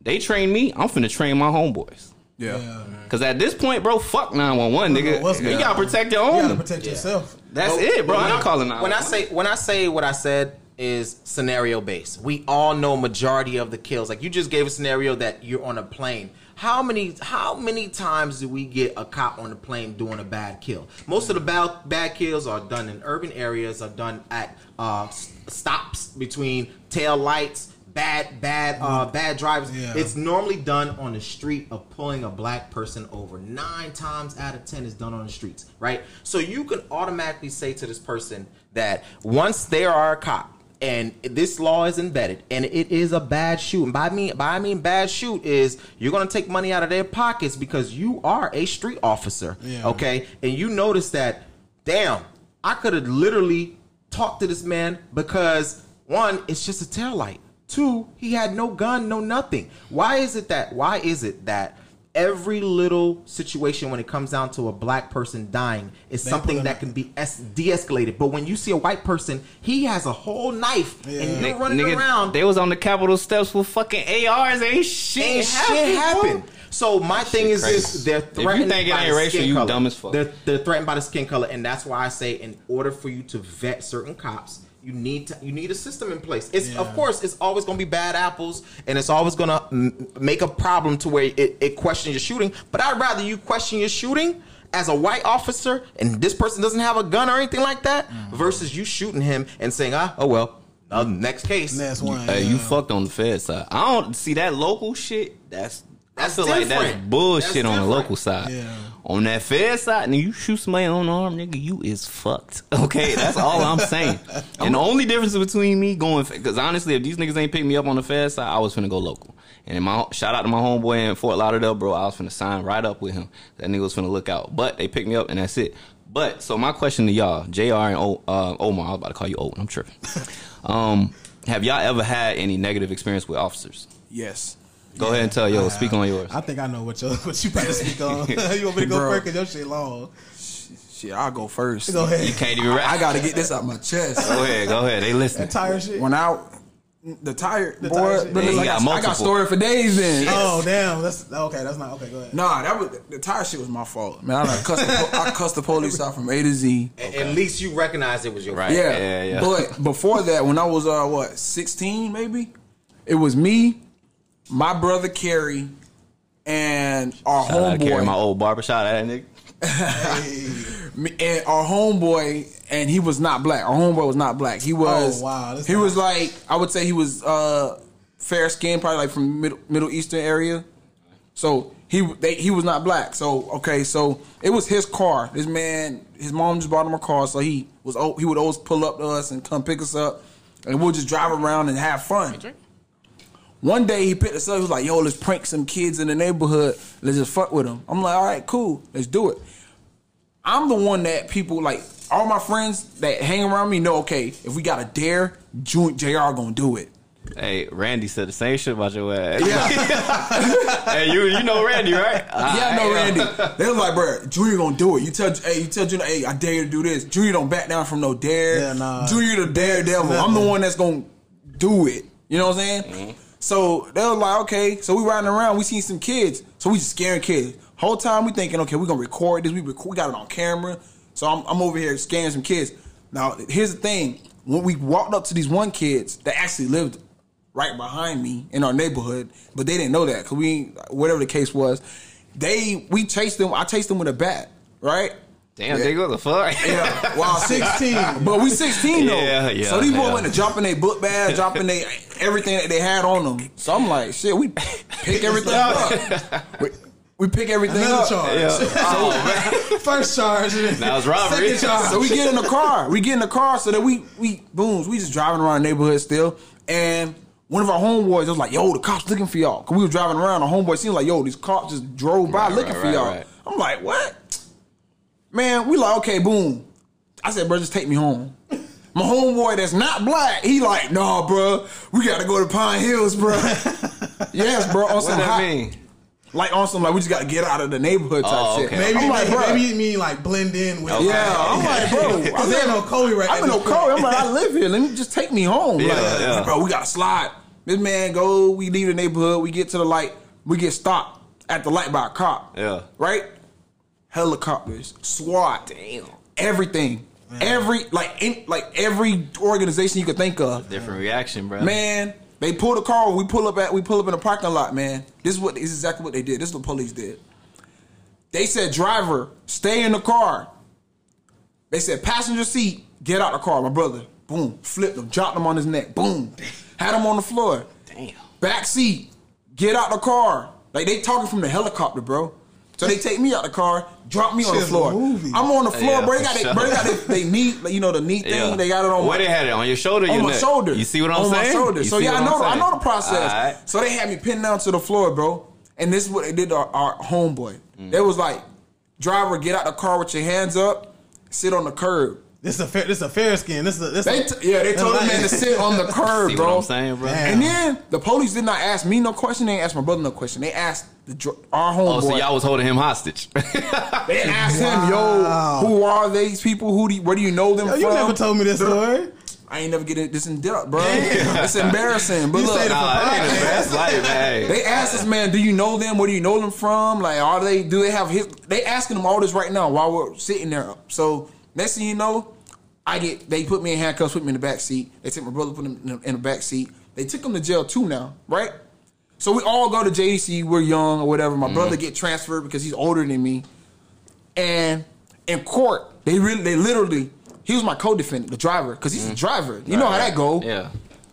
They trained me. I'm finna train my homeboys. Yeah. Yeah. Cause at this point, bro, fuck 911, nigga. what's you going gotta protect your own. You gotta own. protect yourself. That's But- it, bro. but I when ain't calling 911. When I say when I say what I said is scenario based. We all know majority of the kills. Like you just gave a scenario that you're on a plane. How many how many times do we get a cop on the plane doing a bad kill? Most of the bad bad kills are done in urban areas. Are done at uh, stops between tail lights. Bad, bad, uh, bad drivers. Yeah. It's normally done on the street of pulling a black person over. Nine times out of ten is done on the streets, right? So you can automatically say to this person that once they are a cop and this law is embedded and it is a bad shoot, and by me by I mean bad shoot is you're gonna take money out of their pockets because you are a street officer, Yeah. okay? And you notice that, damn, I could have literally talked to this man because one, it's just a tail light. Two, he had no gun, no nothing. Why is it that? Why is it that every little situation when it comes down to a black person dying is They something that can be es- de-escalated. But when you see a white person, he has a whole knife Yeah. and you're Ni- running nigga, around. They was on the Capitol steps with fucking ARs. Ain't shit ain't happened. shit bro. happen. So my thing is crazy. this: they're If you threatened think by ain't the racial, skin you color. dumb as fuck. They're, they're threatened by the skin color, and that's why I say, in order for you to vet certain cops, you need to you need a system in place. It's of course it's always going to be bad apples, and it's always going to make a problem to where it, it questions your shooting. But I'd rather you question your shooting. As a white officer, and this person doesn't have a gun or anything like that, Mm-hmm. versus you shooting him and saying, "Ah, oh well, uh, next case." Next one. Hey, you fucked on the Fed side. I don't see that local shit. That's That's I feel like that's bullshit That's on the local side. Yeah. On that Fed side, nigga, you shoot somebody on the arm, nigga, you is fucked. Okay, that's all I'm saying. and the only difference between me going, because honestly, if these niggas ain't pick me up on the Fed side, I was finna go local. And in my shout out to my homeboy in Fort Lauderdale, bro. I was finna sign right up with him. That nigga was finna look out. But they picked me up, and that's it. But so my question to y'all, Jr. and o, uh, Omar, I was about to call you Owen. I'm tripping. um, have y'all ever had any negative experience with officers? Yes. Go ahead and tell yo. Speak on yours. I think I know what you what you about to speak on. you want me to go Bro. first? Cause your shit long. Shit, I'll go first. Go ahead. You can't even rap. I gotta get this out my chest. Go ahead. Go ahead. They listen. That tire shit. When I the tire The boy, tire shit. but Yeah, look, you I, got got, I multiple. got story for days then. Oh damn, that's okay. That's not okay. Go ahead. Nah, that was the tire shit was my fault, man. I done cussed the, po- I cussed the police out from A to Z. A- At least you recognize it was your Right. Yeah, Yeah, yeah. But before that, when I was uh what sixteen, maybe it was me, my brother Kerry, and our Shout out to Carrie, my old barber. Shout out that nigga. me- and our homeboy, and he was not black. Our homeboy was not black. He was. Oh, wow, that's He was like I would say he was uh fair skinned, probably like from middle Middle Eastern area. So he they, he was not black. So okay, so it was his car. This man, his mom just bought him a car, so he was al- he would always pull up to us and come pick us up, and we'll just drive around and have fun. One day he picked us up. He was like, "Yo, let's prank some kids in the neighborhood. Let's just fuck with them." I'm like, "All right, cool, let's do it." I'm the one that people like. All my friends that hang around me know. Okay, if we got a dare, Ju- Jr. gonna do it. Hey, Randy said the same shit about your ass. Yeah. hey, you you know Randy, right? Yeah, I know Randy. They was like, bro, Junior gonna do it. You tell, hey, you tell Junior, hey, I dare you to do this. Junior don't back down from no dare. Yeah, nah. Junior the daredevil. I'm the one that's gonna do it. You know what I'm saying? Mm-hmm. So they was like, okay. So we riding around, we seen some kids. So we just scaring kids. Whole time we thinking, okay, we gonna record this. We we got it on camera. So I'm, I'm over here scaring some kids. Now here's the thing: when we walked up to these one kids that actually lived right behind me in our neighborhood, but they didn't know that because we, whatever the case was, they we chased them. I chased them with a bat, right? Damn, Yeah. nigga, what the fuck? Yeah, well, 16. but we 16 though. Yeah, yeah, So these boys yeah. went to dropping their book bag, dropping their everything that they had on them. So I'm like, shit, we pick everything up. We, we pick everything Another up. charge. Yeah. Oh, First charge. That was robbery. Second charge. So we get in the car. We get in the car so that we we booms. We just driving around the neighborhood still. And one of our homeboys was like, "Yo, the cops looking for y'all." Cause we were driving around. The homeboy seemed like, "Yo, these cops just drove by Right, looking right, for right, y'all." right. I'm like, "What?" Man, we like, okay, boom. I said, "Bro, just take me home." My homeboy that's not black, he like, "Nah, bro, we got to go to Pine Hills, bro." yes, bro. On What some that hot, mean? like on some like we just got to get out of the neighborhood type Oh, shit. Maybe, I'm like, maybe, bro. maybe you mean like blend in with. Okay. Yeah, I'm like, bro, I'm in Ocoee right I'm in at this I'm like, I live here. Let me just take me home. Yeah, like, yeah. bro, we got to slide. This man go. We leave the neighborhood. We get to the light. We get stopped at the light by a cop. Yeah. Right. Helicopters, SWAT, Damn. everything, every like in, like every organization you could think of. Different reaction, bro. Man, they pull the car. We pull up at. We pull up in a parking lot. Man, this is what this is exactly what they did. This is what the police did. They said, "Driver, stay in the car." They said, "Passenger seat, get out the car." My brother, boom, flipped him, dropped him on his neck, boom, had him on the floor. Damn. Back seat, get out the car. Like they talking from the helicopter, bro. So they take me out the car, drop me on the floor. I'm on the floor, Yeah, bro. They got, sure. they, bro, they got they, they knee, you know, the knee thing. Yeah. They got it on Where my- they had it on your shoulder, or on your my neck? shoulder. You see what I'm on saying? On my shoulder. You so yeah, I know. I'm I saying? know the process. Alright. So they had me pinned down to the floor, bro. And this is what they did to our, our homeboy. Mm. They was like, driver, get out the car with your hands up, sit on the curb. This is a fair. This is a fair skin. This is a, this They t- yeah, they told the man to sit on the curb, See bro. what I'm saying, bro? Man. And then the police did not ask me no question. They didn't ask my brother no question. They asked the dr- our Oh, homeboy. so y'all was holding him hostage. they asked him, "Yo, who are these people? Who do you, where do you know them Yo, from?" you never told me this story. I ain't never get it this in depth, bro. it's embarrassing. But You look, nah, that ain't the best life, man. They asked this man, "Do you know them? Where do you know them from? Like, are they? Do they have his?" They asking him all this right now while we're sitting there. So next thing you know, I get they put me in handcuffs, put me in the back seat. They took my brother, put him in the, in the back seat. They took him to jail too now, right? So we all go to JDC. We're young or whatever. My mm-hmm. brother get transferred because he's older than me. And in court, they really, they literally, he was my co-defendant, the driver, because he's the mm-hmm. driver. You know how that go. Yeah.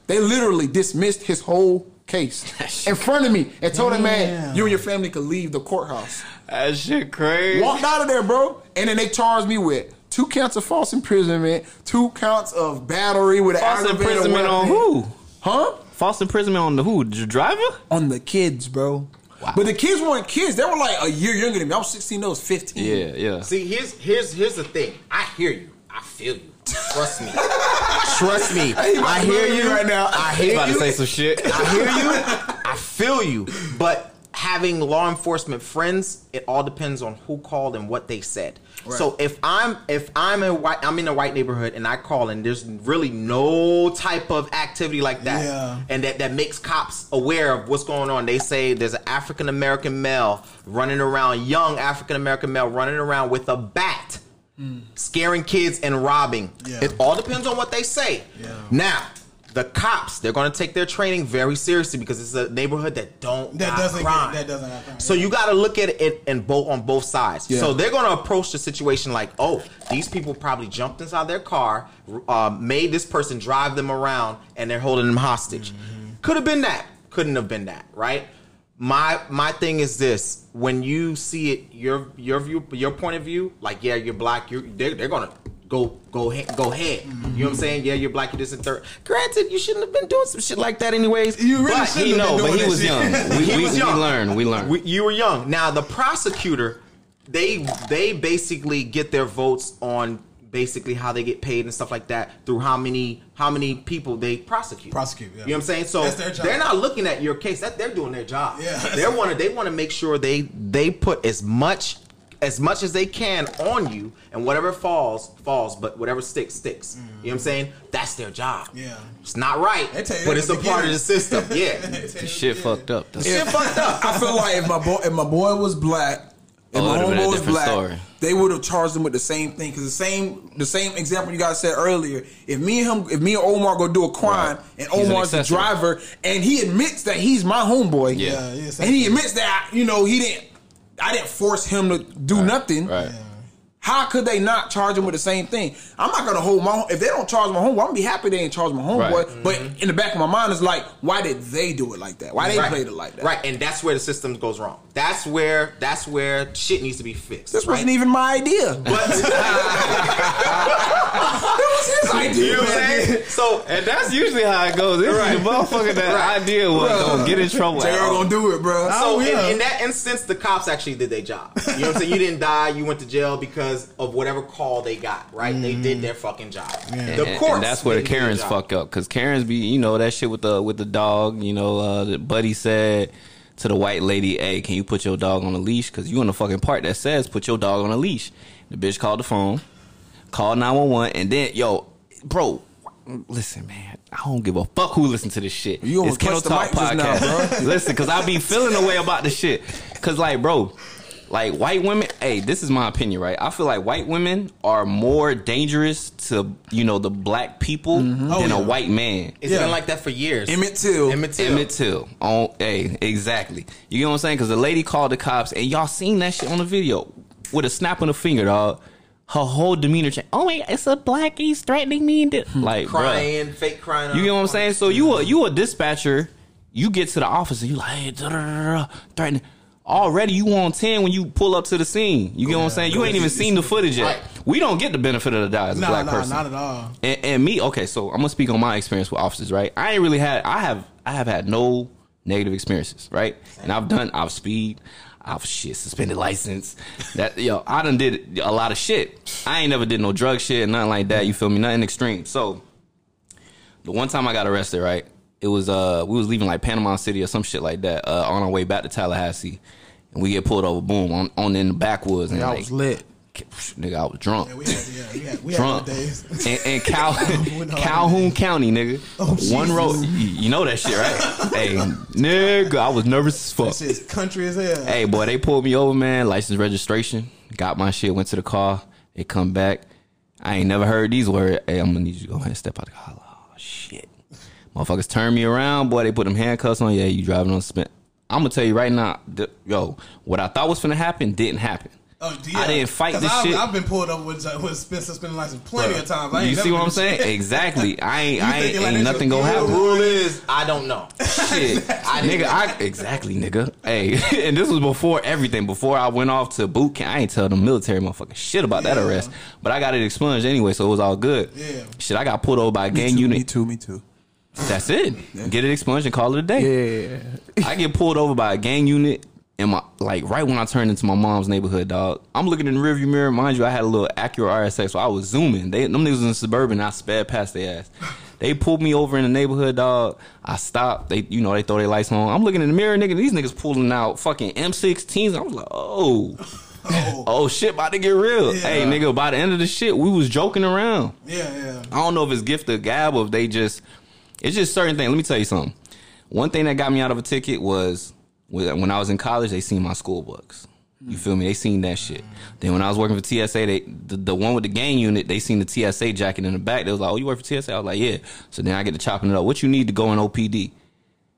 They literally dismissed his whole case in front of me and told him, man, you and your family could leave the courthouse. That shit crazy. Walked out of there, bro. And then they charged me with two counts of false imprisonment, two counts of battery with an False aggravated imprisonment on who? Huh? False imprisonment on the who? The driver? On the kids, bro. Wow. But the kids weren't kids. They were like a year younger than me. I was 16, they was 15. Yeah, yeah. See, here's here's here's the thing. I hear you. I feel you. Trust me. Trust me. I hear you right now. I He hear about to you. say some shit. I hear you. I feel you. But having law enforcement friends, it all depends on who called and what they said. So if I'm if I'm a white I'm in a white neighborhood and I call and there's really no type of activity like that Yeah. and that, that makes cops aware of what's going on. They say there's an African American male running around, young African American male running around with a bat, hmm. scaring kids and robbing. Yeah. It all depends on what they say. Yeah. Now, the cops, they're going to take their training very seriously because it's a neighborhood that don't That doesn't get- that doesn't crime. So you got to look at it and both on both sides. Yeah. So they're going to approach the situation like, oh, these people probably jumped inside their car, uh, made this person drive them around, and they're holding them hostage. Mm-hmm. Could have been that. Couldn't have been that. Right. My my thing is this: when you see it, your your view, your point of view, like yeah, you're black, you're they're, they're gonna go go go ahead. You know what I'm saying? Yeah, you're black, you're this and third. Granted, you shouldn't have been doing some shit like that anyways. You really He have know, been but he was shit. young. We, He we, was we young. learned. We learned. We, you were young. Now the prosecutor, they they basically get their votes on basically how they get paid and stuff like that through how many how many people they prosecute. Prosecute, yeah. You know what I'm saying? So That's their job. they're not looking at your case. That they're doing their job. Yeah. They want to they want to make sure they they put as much as much as they can on you and whatever falls falls but whatever sticks sticks you know what i'm saying that's their job Yeah. it's not right They tell you but it's a at the part of the system yeah This shit fucked up. though. shit fucked up I feel like if my boy if my boy was black if Oh, my it would've been a homeboy was black, story. They would have charged him with the same thing. Because the same the same example you guys said earlier. If me and him, if me and Omar go do a crime, Right. and He's an Omar's the driver, and he admits that he's my homeboy, Yeah. Yeah, yeah, and he admits that you know he didn't, I didn't force him to do nothing. Right. How could they not charge him with the same thing? I'm not gonna hold my if they don't charge my homeboy. I'm gonna be happy they ain't charge my homeboy. Right. But mm-hmm. in the back of my mind is like, why did they do it like that? Why they Right. played it like that? Right, and that's where the system goes wrong. That's where that's where shit needs to be fixed. This right? wasn't even my idea. But it was His idea. you know what I'm saying? So And that's usually how it goes. This Right. is the motherfucker that idea was gonna get in trouble. JR gonna do it, bro. So Oh, yeah. in, in that instance, the cops actually did their job. You know what I'm saying? You didn't die. You went to jail because of whatever call they got. Right? They did their fucking job. And, The and- courts. and that's where the didn't do their Karens job. fuck up because Karens be you know that shit with the with the dog. You know, uh, the buddy said to the white lady, "Hey, can you put your dog on a leash? Because you in the fucking part that says put your dog on a leash." The bitch called the phone, called nine one one, and then yo, bro. Listen, man, I don't give a fuck who listen to this shit. You it's almost touched the mic just now, bro. Listen, because I be feeling the way about this shit. Because, like, bro, like white women, hey, this is my opinion, right? I feel like white women are more dangerous to, you know, the black people mm-hmm. oh, than Oh, yeah. a white man. It's Yeah. been like that for years. Emmett Till. Emmett Till. Emmett Till. On, hey, exactly. You know what I'm saying? Because the lady called the cops, and y'all seen that shit on the video with a snap of the finger, dog. Her whole demeanor changed. Oh my, God, it's a black. He's threatening me. And thi-" hmm. like, bruh. crying, fake crying. You know what I'm saying? So you a you a dispatcher, you get to the office and you like hey, da, da, da, da, threatening. Already you on ten when you pull up to the scene. You get what I'm saying? You ain't even seen the footage yet. Right. We don't get the benefit of the doubt as a Nah, black nah, person. not at all. And, and me, okay, so I'm gonna speak on my experience with officers, right? I ain't really had, I have, I have had no negative experiences, right? And I've done, I've speed, I was shit suspended license. That yo, I done did a lot of shit. I ain't never did no drug shit, nothing like that. You feel me? Nothing extreme. So the one time I got arrested, right? It was uh we was leaving like Panama City or some shit like that uh, on our way back to Tallahassee, and we get pulled over. Boom on on in the backwoods. And I like, was lit. Nigga, I was drunk. Yeah, we had, yeah, we had, we drunk. And, and Cal, Calhoun County, nigga. Oh, One road. You know that shit, right? hey, nigga, I was nervous as fuck. Shit's country as hell. Hey, boy, they pulled me over, man. License registration. Got my shit. Went to the car. They come back. I ain't never heard these words. Hey, I'm gonna need you to go ahead and step out the car. Oh shit, motherfuckers turn me around, boy. They put them handcuffs on. Yeah, you driving on spent. I'm gonna tell you right now, th- yo, what I thought was gonna happen didn't happen. Oh, yeah. I didn't fight 'Cause this I've, shit. I've been pulled over with, with spin suspended license plenty of times. I ain't You never see what I'm saying? shit. Exactly. I ain't. I ain't. like ain't nothing gonna happen. The Rule is, I don't know. Shit, I nigga, I exactly, nigga. Hey, and this was before everything. Before I went off to boot camp, I ain't tell the military motherfucker shit about that arrest. But I got it expunged anyway, so it was all good. Yeah. Shit, I got pulled over by a Me gang too, unit. me too, me too. That's it. Get it expunged and call it a day. Yeah. I get pulled over by a gang unit. And my like right when I turned into my mom's neighborhood, dog. I'm looking in the rearview mirror. Mind you, I had a little Acura RSX, so I was zooming. They them niggas was in suburban. I sped past their ass. They pulled me over in the neighborhood, dog. I stopped. They, you know, they throw their lights on. I'm looking in the mirror, nigga. These niggas pulling out fucking M16s. I was like, oh. oh, oh, shit, about to get real. Yeah. Hey, nigga, by the end of the shit, we was joking around. Yeah, yeah. I don't know if it's gift of gab or if they just it's just certain things. Let me tell you something. One thing that got me out of a ticket was when I was in college, they seen my school books. You feel me? They seen that shit. Then when I was working for TSA, they the, the one with the gang unit, they seen the TSA jacket in the back. They was like, "Oh, you work for TSA?" I was like, "Yeah." So then I get to chopping it up. What you need to go in OPD?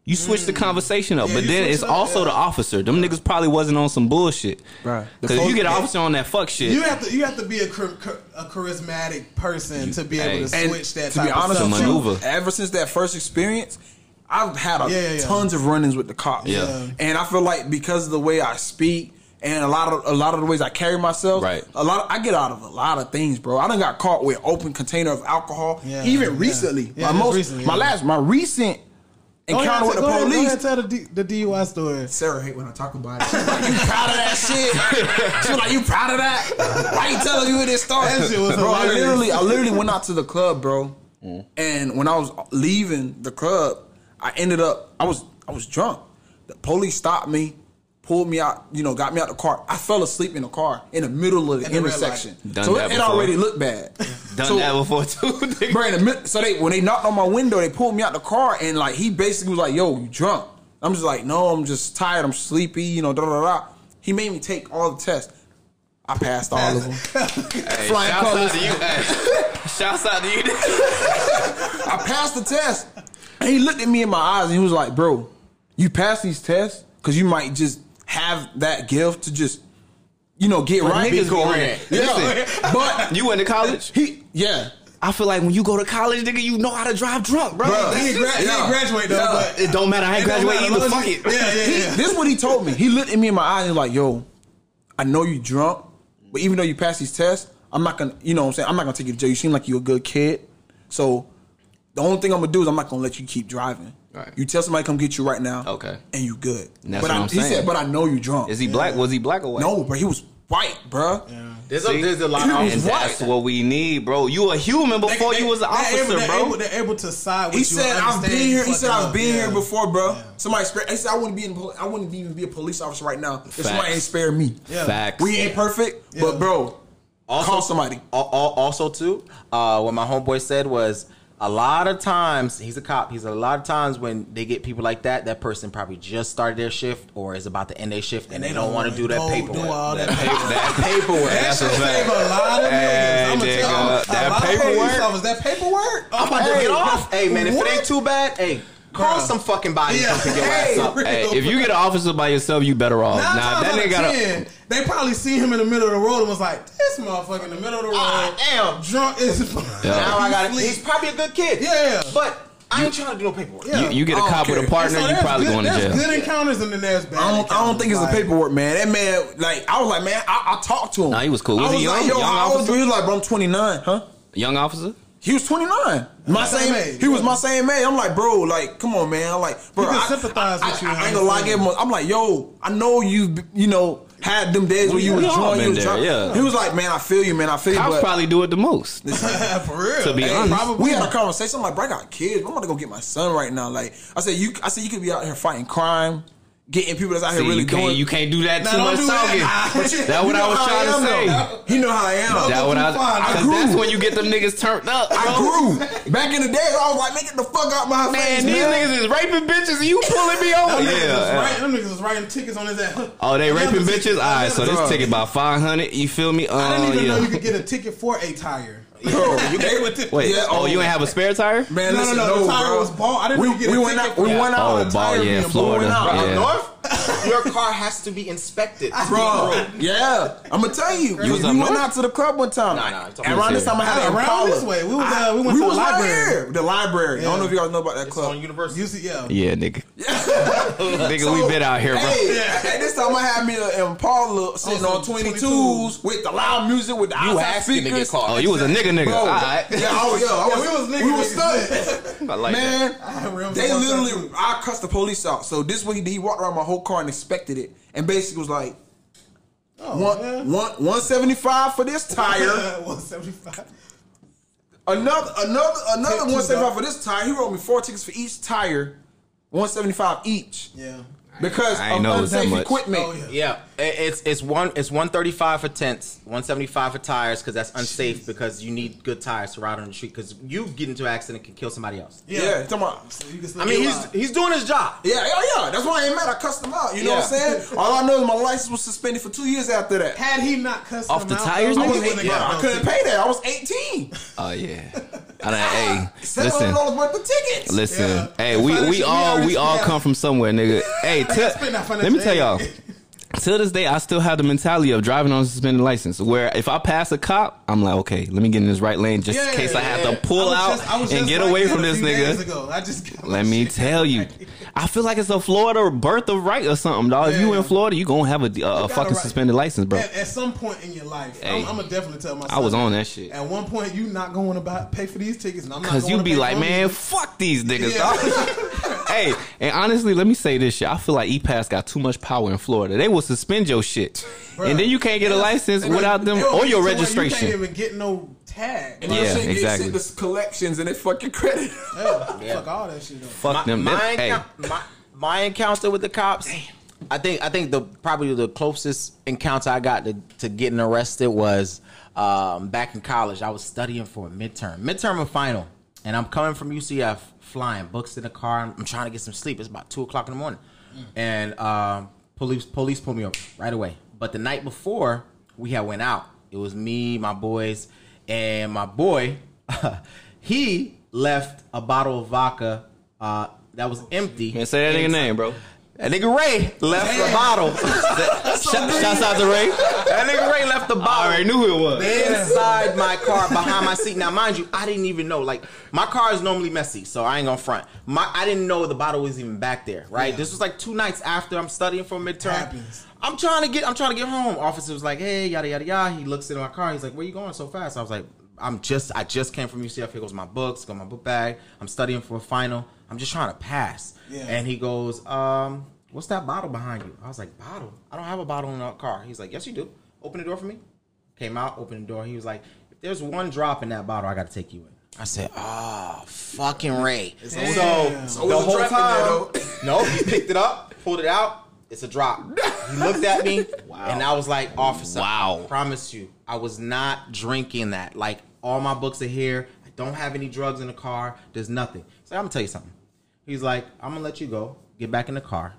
You switch the mm. conversation up, Yeah, but you then switch it's it up, also yeah. the officer. Them niggas probably wasn't on some bullshit. Right. The Because if you get an officer on that fuck shit, You have to you have to be a, char- char- a charismatic person to be able to Hey. switch that. to be type honest of with stuff. you, maneuver. ever since that first experience, I've had a, Yeah, yeah, yeah. tons of run-ins with the cops. Yeah. and I feel like because of the way I speak and a lot of a lot of the ways I carry myself, Right. A lot of, I get out of a lot of things, bro. I done got caught with open container of alcohol, Yeah, even yeah. recently. Yeah, my just most, recently, my yeah. last, my recent Go ahead, encounter with the go ahead, go police. ahead, tell the, D, the DUI story. Sarah hate when I talk about it. She's like, "You proud of that shit?" She was like, "You proud of that? Why you telling you this story?" That shit was bro, I literally, I literally went out to the club, bro. Mm. And when I was leaving the club, I ended up, I was, I was drunk. The police stopped me, pulled me out, you know, got me out the car. I fell asleep in the car in the middle of the In the intersection. Done so that it, it already looked bad. done So- that before too. nigga. Bro, in the mid- so they when they knocked on my window, they pulled me out the car and like he basically was like, "Yo, you drunk?" I'm just like, "No, I'm just tired. I'm sleepy." You know, da da da. da. He made me take all the tests. I passed all of them. Hey, Flying shouts colors. out to you. Hey, shouts out to you. I passed the test, and he looked at me in my eyes and he was like, "Bro, you passed these tests because you might just have that gift to just, you know, get right." niggas go in. Yeah, but You went to college? he, yeah. I feel like when you go to college, nigga, you know how to drive drunk, bro. Bruh. He ain't, gra- he ain't graduate though, Yeah. but It don't matter. I ain't graduate either. Fuck it. Yeah, yeah, He- yeah. this is what he told me. He looked at me in my eyes and was like, "Yo, I know you drunk, but even though you passed these tests, I'm not gonna, you know, what I'm saying, I'm not gonna take you to jail. You seem like you're a good kid, so the only thing I'm gonna do is I'm not gonna let you keep driving. Right. You tell somebody to come get you right now, Okay. and you good. And that's but what I, I'm he said, but I know you drunk. Is he black? Was he black or white? No, but he was white, bro. Yeah. There's a, there's a lot of And white. that's what we need, bro. You a human before you was an they're officer, able, they're bro. Able, they're able to side with He you. said, "I've been here." He said, "I've been Yeah. here before, bro." Yeah. Somebody, spare, he said, "I wouldn't be in. I wouldn't even be a police officer right now if somebody ain't spare me." Yeah. Facts. We ain't perfect, Yeah. but bro, Also- call somebody. Al- al- Also, too, uh, what my homeboy said was a lot of times he's a cop. He's a lot of times when they get people like that, that person probably just started their shift or is about to end their shift, and, they, don't want to do that paperwork. Do all that, That paperwork. that paperwork. That's a save a lot of Hey. I'm gonna tell you, that a lot of paperwork- that paperwork. I'm about to get off. Hey man, if it ain't too bad, hey, call some fucking body Yeah. to pick your Hey, ass up. Hey, if you get an officer by yourself, you better off. Nine Nah, times that out nigga of got a. ten, they probably see him in the middle of the road and was like, "This motherfucker in the middle of the road, Ah, damn. drunk as Yeah. Now I got it. He's probably a good kid. Yeah. but I ain't trying to do no paperwork. Yeah. You, you get a I don't cop with care. a partner, So you there's probably good, going to there's jail. good encounters and then there's bad. I don't, I don't think it's the encounters. paperwork, man. That man, like, I was like, man, I, I talked to him. Nah, he was cool. I Was was he like, young? yo, Young how old officer? you? He was like, bro, I'm 29, huh? Young officer? He was 29. My Same same age, He was my same age. I'm like, bro, like, come on, man. I'm like, bro, He could I, sympathize I, with you I, and I ain't gonna lie, understand. give him. a- I'm like, yo, I know you, you know, had them days where you was we all you been was there, drawing. yeah. He was like, man, I feel you, man, I feel you. I but probably do it the most. For real. To be Hey, honest. we had a conversation. I'm like, bro, I got kids. I'm about to go get my son right now. Like, I said, you, I said, you could be out here fighting crime, getting people that's out See, here really you, doing. you can't do that Nah, too much do that. talking. You- That's what I was trying to say. though. He know how I am. That what I. I grew. that's when you get them niggas turned up. I grew. Back in the day, I was like, man, get the fuck out my Man, face, Man, these niggas is raping bitches and you pulling me over. Was Yeah. writing, them niggas was writing tickets on his ass. Oh, they raping bitches? Alright, so this ticket. about 500, you feel me? I didn't oh, even know you could get a ticket for a tire. Bro, You they- get with it. Wait, Yeah, oh, oh. you ain't have a spare tire? Man, No, no, listen, no, the tire bro. was ball. I didn't we, even get a we went out. We that. went oh, out. Oh, on a ball, tire yeah, being Florida, blown out. yeah. North, your car has to be inspected. Bro, yeah, I'm gonna tell you. we we went out to the club one time. Nah, nah, it's And around this time, I had an Around Impala. this way. We was, uh, we went we to the was right library. here, the library. I don't know if you guys know about that It's club. on University. You see, yeah. Yeah, nigga. nigga, we been out here, bro. Hey, at this time I had me an Impala sitting Oh, on 22s 22s. with the loud music with the You outside asking to get speakers. caught. Oh, you was a nigga nigga. Bro, Alright. yeah, I was, yeah, I Yeah, was, we was nigga we was niggas. stunned. I like that. Man, Man, they literally, I cussed the police out. So this way, he, he walked around my whole car and inspected it, and basically was like, Oh, one, man. one, 175 for this tire, 175. another, another, another Take two 175 for this tire. He wrote me four tickets for each tire, 175 each, Yeah. because I ain't of know it was that unsafe much. equipment. Oh, yeah. Yeah, it- it's it's one it's one thirty five for tents, one seventy five for tires because that's unsafe because you need good tires to ride on the street because you get into an accident can kill somebody else. Yeah, Yeah. you talking about. So you can I mean, he's live. he's doing his job. Yeah, yeah, yeah. That's why I ain't mad. I cussed him out. You know what I'm saying? All I know is my license was suspended for two years after that. Had he not cussed Off him the out, tires, I, was, wouldn't yeah, I couldn't pay that. I was 18. Oh, yeah. I done, hey, Seven listen. hundred dollars worth of tickets. Listen, Yeah. hey, we, we all we we all come from somewhere, nigga. Hey, gotta te- spend that let me tell y'all. Till this day, I still have the mentality of driving on a suspended license. Where if I pass a cop, I'm like, okay, let me get in this right lane just in Yeah, case I have yeah. to pull out just- and get like away from this nigga. ago. I just got my Let me shit. tell you, I feel like it's a Florida birth of right or something, dog. If you Yeah. in Florida, you gonna have a, a, gotta fucking right- suspended license, bro. At, at some point in your life, Hey. I'm, I'm gonna definitely tell myself. I was on that shit. At one point, you not going to buy, pay for these tickets, and I'm not. Cause you be like, man, fuck these niggas, Yeah. dog. hey, and honestly, let me say this shit. I feel like E-Pass got too much power in Florida. They will suspend your shit, Bruh. and then you can't get a license they- without them or your registration. You can't even get no tag. And Yeah, that shit get exactly. sent to collections and they fuck your credit. Yeah, Fuck all that shit. Though. Fuck my, them. my, Them- hey, my, my encounter with the cops. I think I think the probably the closest encounter I got to, to getting arrested was um, back in college. I was studying for a midterm, midterm and final, and I'm coming from UCF, flying books in the car. I'm, I'm trying to get some sleep. It's about two o'clock in the morning, and um, police police pulled me over right away. But the night before, we had went out. It was me, my boys, and my boy. he left a bottle of vodka uh, that was empty. man, say that in nigga name, bro. That nigga Ray left the bottle. Shout, shouts out to Ray. That nigga Ray left the bottle. I already knew who it was. inside my car behind my seat. Now, mind you, I didn't even know. Like, my car is normally messy, so I ain't gonna front. My, I didn't know the bottle was even back there. Right. Yeah. This was like two nights after I'm studying for midterm. Happens. I'm trying to get. I'm trying to get home. Officer was like, "Hey, yada yada yada." He looks into my car. He's like, "Where you going so fast?" I was like, "I'm just. I just came from UCF. Here goes my books. Got my book bag. I'm studying for a final. I'm just trying to pass." Yeah. And he goes, um, "What's that bottle behind you?" I was like, "Bottle? I don't have a bottle in our car." He's like, "Yes, you do. Open the door for me." Came out, opened the door. He was like, "If there's one drop in that bottle, I got to take you in." I said, "Oh, fucking Ray." So Damn. the always a whole drop in there, time, no, he picked it up, pulled it out. It's a drop. He looked at me, and I was like, "Officer, Wow. I promise you, I was not drinking that. Like all my books are here. I don't have any drugs in the car. There's nothing." So I'm gonna tell you something. He's like, "I'm gonna let you go. Get back in the car,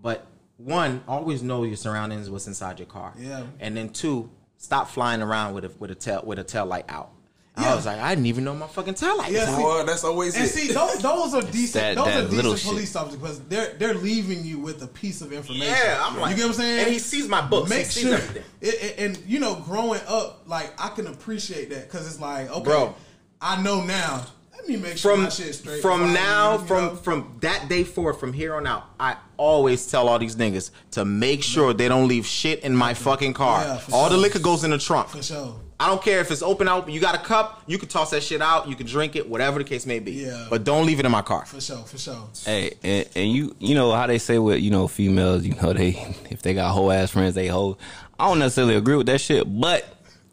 but one, always know your surroundings, what's inside your car. Yeah. And then two, stop flying around with a with a tail with a tail light out." Yeah. I was like, I didn't even know my fucking tail light. Yeah, was see- out. Boy, that's always And it. see, those, those are decent. That- those that are decent shit. police officers because they're they're leaving you with a piece of information. Yeah, I'm like, you get what I'm saying? And he sees my books. Make he sees sure, everything. it, it- and you know, growing up, like I can appreciate that because it's like, okay, Bro. I know now. Let me make sure from my shit's straight. from before I now you from know? from that day forward from here on out i always tell all these niggas to make sure they don't leave shit in my fucking car Yeah, for all the liquor goes in the trunk for sure. I don't care if it's open out. You got a cup, you can toss that shit out. You can drink it, whatever the case may be. Yeah. But don't leave it in my car. For sure, for sure. Hey, and, and you you know how they say with you know females, you know they if they got whole ass friends, they hoe. I don't necessarily agree with that shit, but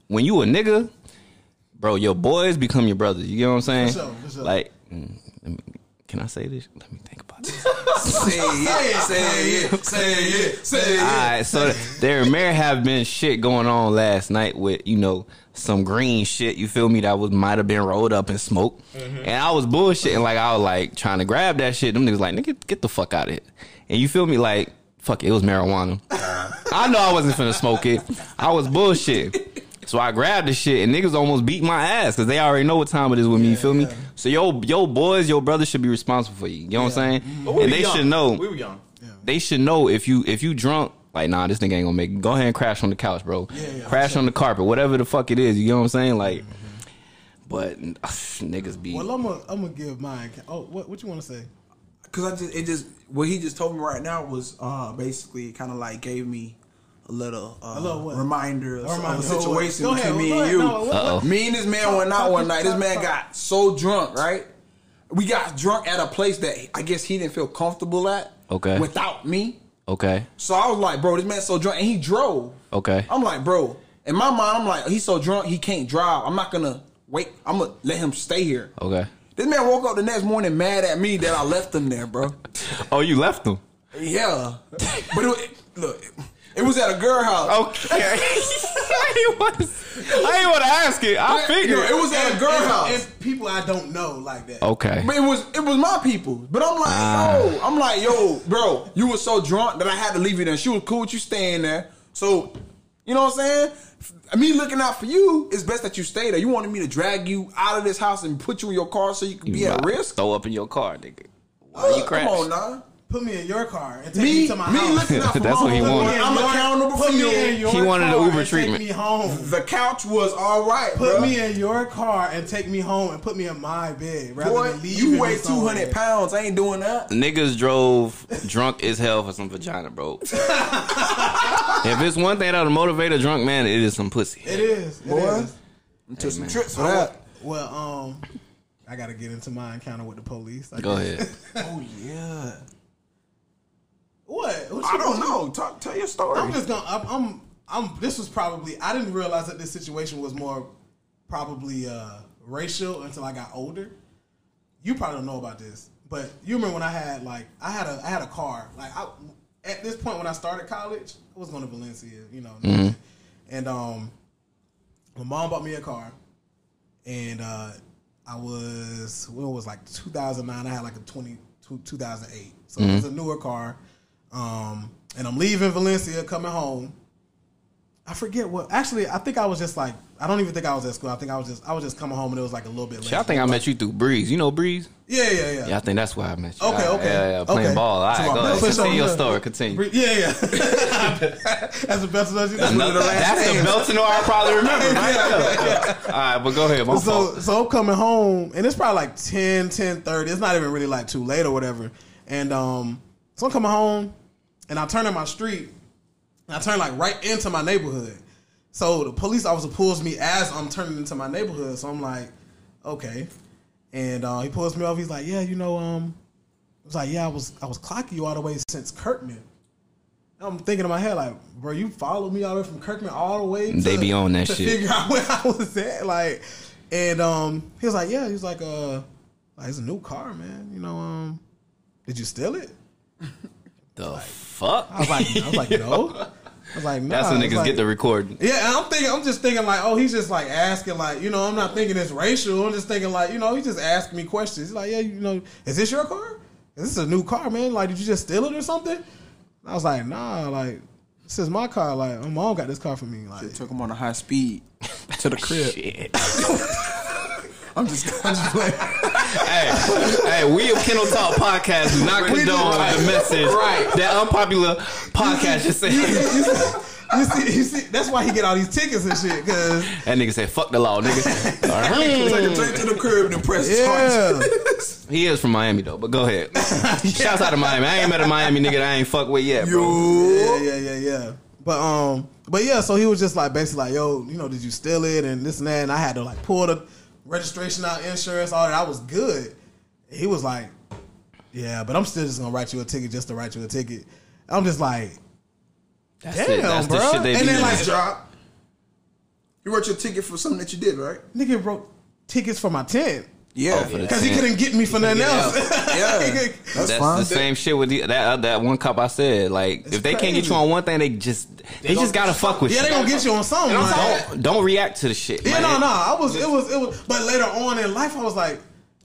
when you a nigga, bro, your boys become your brothers. You know what I'm saying? For sure, for sure. Like, mm, can I say this? Let me think about this. Say it, say it, say it, say it. All right, so there may have been shit going on last night with you know some green shit. You feel me? That was might have been rolled up in smoke, and I was bullshitting like I was like trying to grab that shit. Them niggas like nigga get the fuck out of it, and you feel me? Like fuck, it, it was marijuana. I know I wasn't finna smoke it. I was bullshit. So I grabbed the shit and niggas almost beat my ass because they already know what time it is with me. You feel me? So yo, yo boys, your brother should be responsible for you. You know what I'm saying? We and were they young. should know We were young. they should know if you if you drunk like nah this nigga ain't gonna make it. go ahead and crash on the couch bro yeah, crash on the carpet whatever the fuck it is you know what i'm saying like but ugh, niggas be Well, I'm gonna I'm gonna give mine. Oh, what what you want to say? Cause I just it just what he just told me right now was uh basically kind of like gave me a little uh little reminder of, A reminder. of a situation Go ahead, between me and you. No. Me and this man Talk- went out talk- one night. This man got so drunk, right? We got drunk at a place that I guess he didn't feel comfortable at. Okay. Without me. okay So I was like, bro, this man's so drunk, and he drove. okay I'm like, bro, in my mind, I'm like, he's so drunk, he can't drive. I'm not gonna wait. I'm gonna let him stay here. okay This man woke up the next morning mad at me that I left him there, bro. oh you left him? Yeah, but it, look, it was at a girl house. okay I ain't want I ain't want to ask it I figured know, it was at a girl and, house. and people I don't know like that. okay But it was it was my people. But I'm like, Ah. yo, I'm like, yo, bro, you were so drunk that I had to leave you there. She was cool with you staying there. So, you know what I'm saying? Me looking out for you, it's best that you stay there. You wanted me to drag you out of this house and put you in your car so you could be at risk? throw up in your car nigga why you Come crash on, nah. Put me in your car and take Me, me me to my house. looking out for That's what he wanted. I'm accountable for Put me in you. your He wanted the Uber and treatment. Take me home. The couch was all right, Put bro. me in your car and take me home and put me in my bed rather Boy, than leaving you weigh two hundred pounds. I ain't doing that. Niggas drove drunk as hell for some vagina, bro. if it's one thing that'll motivate a drunk man, it is some pussy. It is. It Boy. is. Took some man. trips for that. Well, um, I got to get into my encounter with the police. I Go guess. ahead. Oh yeah. What? What I don't know. Talk, tell your story. I'm just gonna. I'm, I'm. I'm. This was probably. I didn't realize that this situation was more probably uh, racial until I got older. You probably don't know about this, but you remember when I had like I had a I had a car. Like I, at this point when I started college, I was going to Valencia. You know, and um, my mom bought me a car, and uh, I was when was like 2009. I had like a 20 2008, so it was a newer car. Um, and I'm leaving Valencia, coming home. I forget what. Actually, I think I was just like I don't even think I was at school. I think I was just I was just coming home and it was like a little bit late. I think I met you through Breeze. You know Breeze? Yeah, yeah, yeah. Yeah, I think that's why I met you. Okay, right, okay. Yeah, yeah, playing Okay. ball. All right, go ahead. best Continue your story. Continue. Yeah, yeah. That's the best of That's the Beltonor I probably remember. Right? Yeah. All right, but go ahead. My so fault. so I'm coming home and it's probably like 10, 10 30. It's not even really like too late or whatever. And um so I'm coming home and I turn in my street and I turn like right into my neighborhood. So the police officer pulls me as I'm turning into my neighborhood. So I'm like, okay. And uh, he pulls me off. He's like, yeah, you know, um, I was like, yeah, I was I was clocking you all the way since Kirkman. I'm thinking in my head like, bro, you followed me all the way from Kirkman all the way. To, They be on that to shit. Figure out where I was at, like, and um, he was like, yeah, he was like, uh, like, it's a new car, man. You know, um, did you steal it? The fuck? I was like, I was like, no. I was like, no. That's when niggas get the recording. Yeah, I'm thinking, I'm just thinking like, oh, he's just like asking, like, you know, I'm not thinking it's racial. I'm just thinking like, you know, he's just asking me questions. He's like, yeah, you know, is this your car? Is this a new car, man? Like, did you just steal it or something? I was like, nah, like, this is my car. Like, my mom got this car for me. Like, Took him on a high speed to the crib. Shit. I'm just, I'm just playing. hey, hey, we of Kennel Talk podcast do not condone the message right. that unpopular podcast just said. you see, you see, that's why he get all these tickets and shit. Cause That nigga said, "Fuck the law, nigga." Take him straight to the curb and then press yeah, heart. he is from Miami though, but go ahead. Shouts out to Miami. I ain't met a Miami nigga that I ain't fuck with yet, bro. yeah, yeah, yeah, yeah. But um, but yeah, so he was just like basically like, yo, you know, did you steal it and this and that, and I had to like pull the registration out, insurance, all that. I was good. He was like, yeah, but I'm still just gonna write you a ticket just to write you a ticket. I'm just like, That's damn, it. That's bro. the shit they and then like, Job. You wrote your ticket for something that you did, right? nigga wrote tickets for my tent Yeah. for the because he couldn't get me for nothing else. Yeah. He could- That's, That's fine. the same shit with the, that uh, that one cup I said. Like, if they can't get you on one thing, they just they, just gotta fuck with yeah, you. they gonna get you on something. Like- don't don't react to the shit. Yeah, man. no, no. I was, it was, it was. But later on in life, I was like,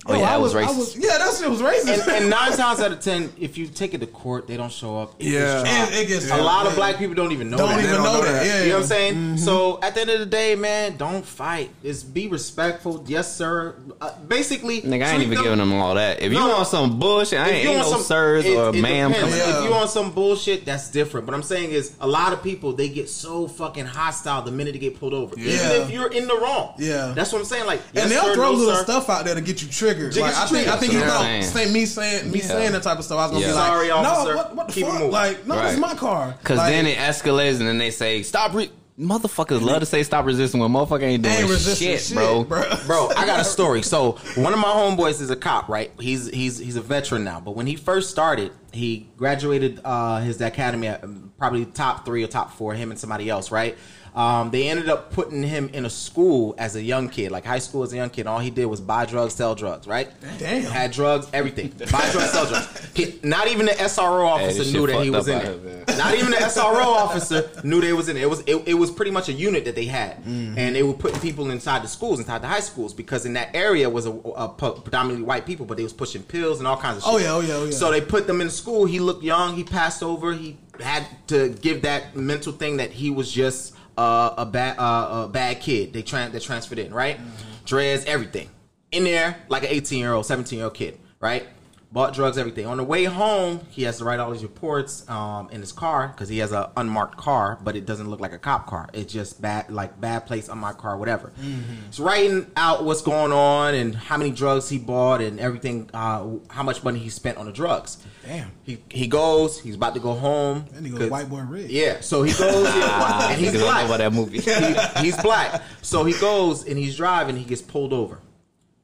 Oh, yo, yeah, I it was I racist. yeah, that shit was racist. and, and nine times out of ten, if you take it to court, they don't show up. It Yeah. gets dropped. It- it gets a lot of black people don't even know don't that. even don't know know that. that. Yeah, You know what I'm yeah. saying? So at the end of the day, man, don't fight. Just be respectful. Yes, sir. Uh, basically, Nigga, I ain't treat even them- giving them all that. If you No, no. want some bullshit, I ain't, ain't no some- sirs it- or it ma'am coming. Yeah. If you want some bullshit, that's different. But I'm saying is a lot of people they get so fucking hostile the minute they get pulled over. Yeah. Even if you're in the wrong. Yeah. That's what I'm saying. Like, And they'll sir, throw no, little sir. stuff out there to get you triggered. To get Like you I think, I think he triggered. thought Yeah. say me saying me Yeah. saying that type of stuff. I was gonna Yeah. be like, Sorry, officer. no, what, what the Keep fuck? Like, no, this is my car. Cause like, then it escalates and then they say stop. Re-. Motherfuckers love to say stop resisting when motherfucker ain't doing ain't shit, shit, bro. bro. Bro, I got a story. So one of my homeboys is a cop, right? He's he's he's a veteran now. But when he first started, he graduated uh, his academy at um, probably top three or top four. Him and somebody else, right? Um, they ended up putting him in a school as a young kid, like high school as a young kid. All he did was buy drugs, sell drugs, right? Damn. Had drugs, everything. buy drugs, sell drugs. He, not even the SRO officer this knew that he was in up it. out here, man. Not even the SRO officer knew they was in it. It was it, it was pretty much a unit that they had, Mm-hmm. and they were putting people inside the schools, inside the high schools, because in that area was a, a pre- predominantly white people, but they was pushing pills and all kinds of shit. Oh, yeah, oh, yeah, oh, yeah. So they put them in school. He looked young. He passed over. He had to give that mental thing that he was just uh, a bad uh, a bad kid. They tran they transferred in right, Mm-hmm. dreads, everything in there like an eighteen year old, seventeen year old kid, right? Bought drugs, everything. On the way home, he has to write all these reports um, in his car because he has a unmarked car, but it doesn't look like a cop car. It's just bad, like bad place on my car, whatever. He's writing out what's going on and how many drugs he bought and everything, uh, how much money he spent on the drugs. Damn. He he goes. He's about to go home. Then he goes 'cause- white boy red. Yeah. So he goes, and he's niggas don't know black. about that movie. He- he's black. So he goes and he's driving. He gets pulled over.